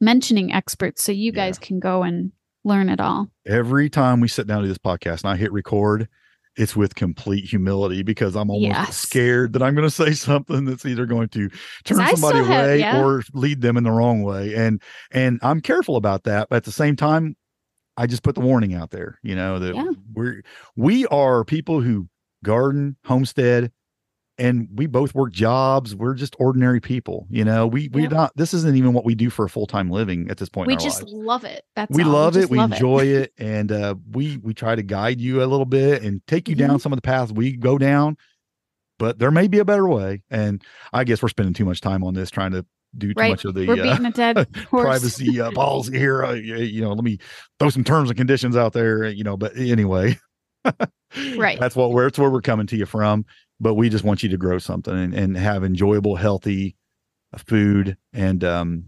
mentioning experts so you Yeah. guys can go and learn it all. every time we sit down to this podcast and I hit record, it's with complete humility because I'm almost Yes. scared that I'm going [laughs] to say something that's either going to turn somebody have- away yeah. or lead them in the wrong way. And and I'm careful about that, but at the same time, I just put the warning out there, you know, that Yeah. we're we are people who garden, homestead, and we both work jobs. We're just ordinary people, you know. We we're Yep. not this isn't even what we do for a full-time living at this point we in our just lives love it. That's we all. love it just we love enjoy it. [laughs] and uh we we try to guide you a little bit and take you Mm-hmm. down some of the paths we go down but there may be a better way and i guess we're spending too much time on this trying to do too Right. much of the We're uh, a dead [laughs] privacy uh, [laughs] policy here uh, you know let me throw some terms and conditions out there you know but anyway Right. that's what we're that's where we're coming to you from but we just want you to grow something and, and have enjoyable healthy food and um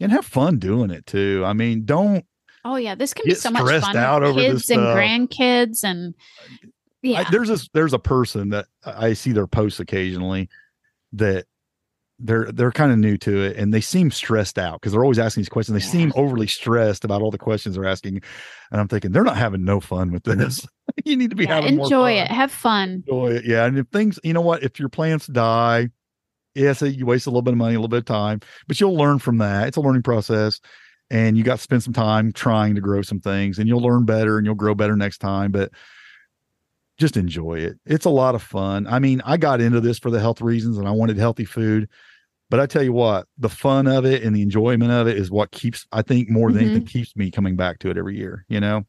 and have fun doing it too i mean don't Oh yeah, this can be so much stressed fun. out over kids and grandkids and yeah. I, there's this there's a person that I see their posts occasionally that they're they're kind of new to it and they seem stressed out because they're always asking these questions. They Yeah. seem overly stressed about all the questions they're asking, and I'm thinking they're not having no fun with this. [laughs] you need to be Yeah, having more enjoy it. Have fun. Enjoy it, yeah. And if things, you know what, if your plants die, yes, you waste a little bit of money, a little bit of time, but you'll learn from that. It's a learning process. And you got to spend some time trying to grow some things and you'll learn better and you'll grow better next time. But just enjoy it. It's a lot of fun. I mean, I got into this for the health reasons and I wanted healthy food. But I tell you what, the fun of it and the enjoyment of it is what keeps, I think, more than anything, mm-hmm. keeps me coming back to it every year, you know?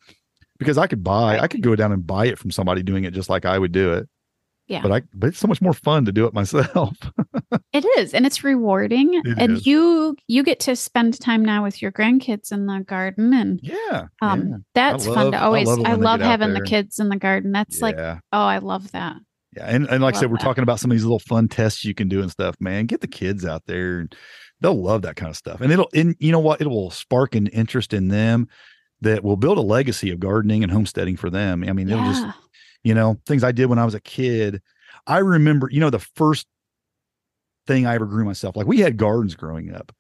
Because I could buy, I could go down and buy it from somebody doing it just like I would do it Yeah. but I but it's so much more fun to do it myself. [laughs] It is, and it's rewarding. It and is. you you get to spend time now with your grandkids in the garden, and yeah. um, yeah. that's love- fun to I always. love I love having the kids in the garden. That's like, oh, I love that. Yeah, and, and like I said, we're that. talking about some of these little fun tests you can do and stuff, man. Get the kids out there and they'll love that kind of stuff. And it'll and you know what? It will spark an interest in them that will build a legacy of gardening and homesteading for them. I mean, it'll just you know, things I did when I was a kid. I remember, you know, the first thing I ever grew myself. Like we had gardens growing up.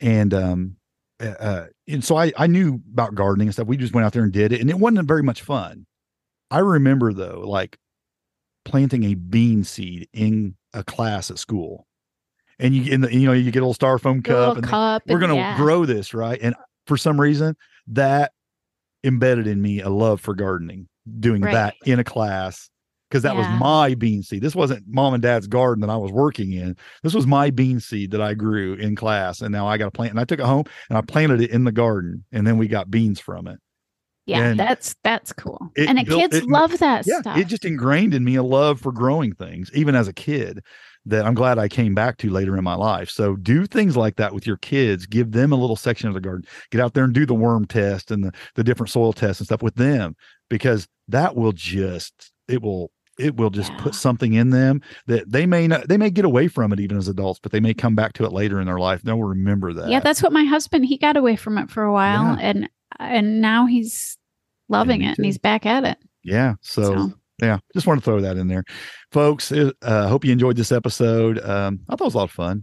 And um uh, uh and so I I knew about gardening and stuff. We just went out there and did it and it wasn't very much fun. I remember though, like planting a bean seed in a class at school. And you in the you know, you get a little styrofoam cup little and cup. we're going to yeah. grow this, right? And for some reason, that embedded in me a love for gardening, doing Right. that in a class because that Yeah. was my bean seed. This wasn't mom and dad's garden that I was working in. This was my bean seed that I grew in class. And now I got to plant. And I took it home and I planted it in the garden. And then we got beans from it. Yeah, and that's that's cool. it and the built- kids it- love that Yeah. stuff. It just ingrained in me a love for growing things, even as a kid, that I'm glad I came back to later in my life. So do things like that with your kids. Give them a little section of the garden. Get out there and do the worm test and the, the different soil tests and stuff with them because that will just it will it will just put something in them that they may not they may get away from it even as adults, but they may come back to it later in their life. They'll remember that. yeah, that's what my husband he got away from it for a while, and and now he's loving me it, too. and he's back at it. yeah. So, So. yeah, just want to throw that in there, folks. Uh, hope you enjoyed this episode. Um, I thought it was a lot of fun.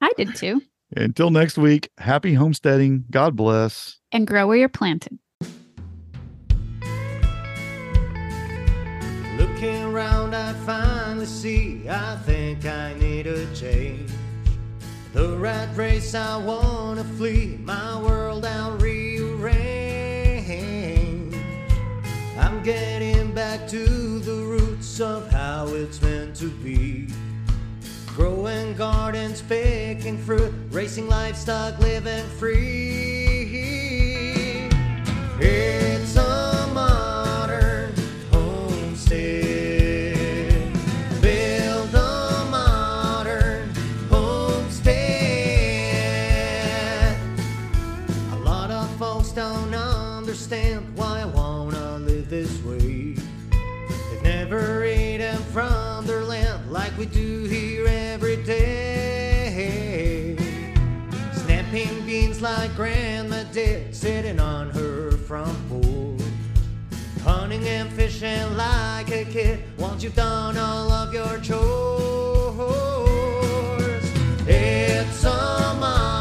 I did too. [laughs] Until next week, happy homesteading. God bless. And grow where you're planted. Looking around, I finally see I think I need a change. The rat race, I wanna flee. My world out Getting back to the roots of how it's meant to be. Growing gardens, picking fruit, racing livestock, living free. It's like Grandma did, sitting on her front porch. Hunting and fishing like a kid once you've done all of your chores. It's a modern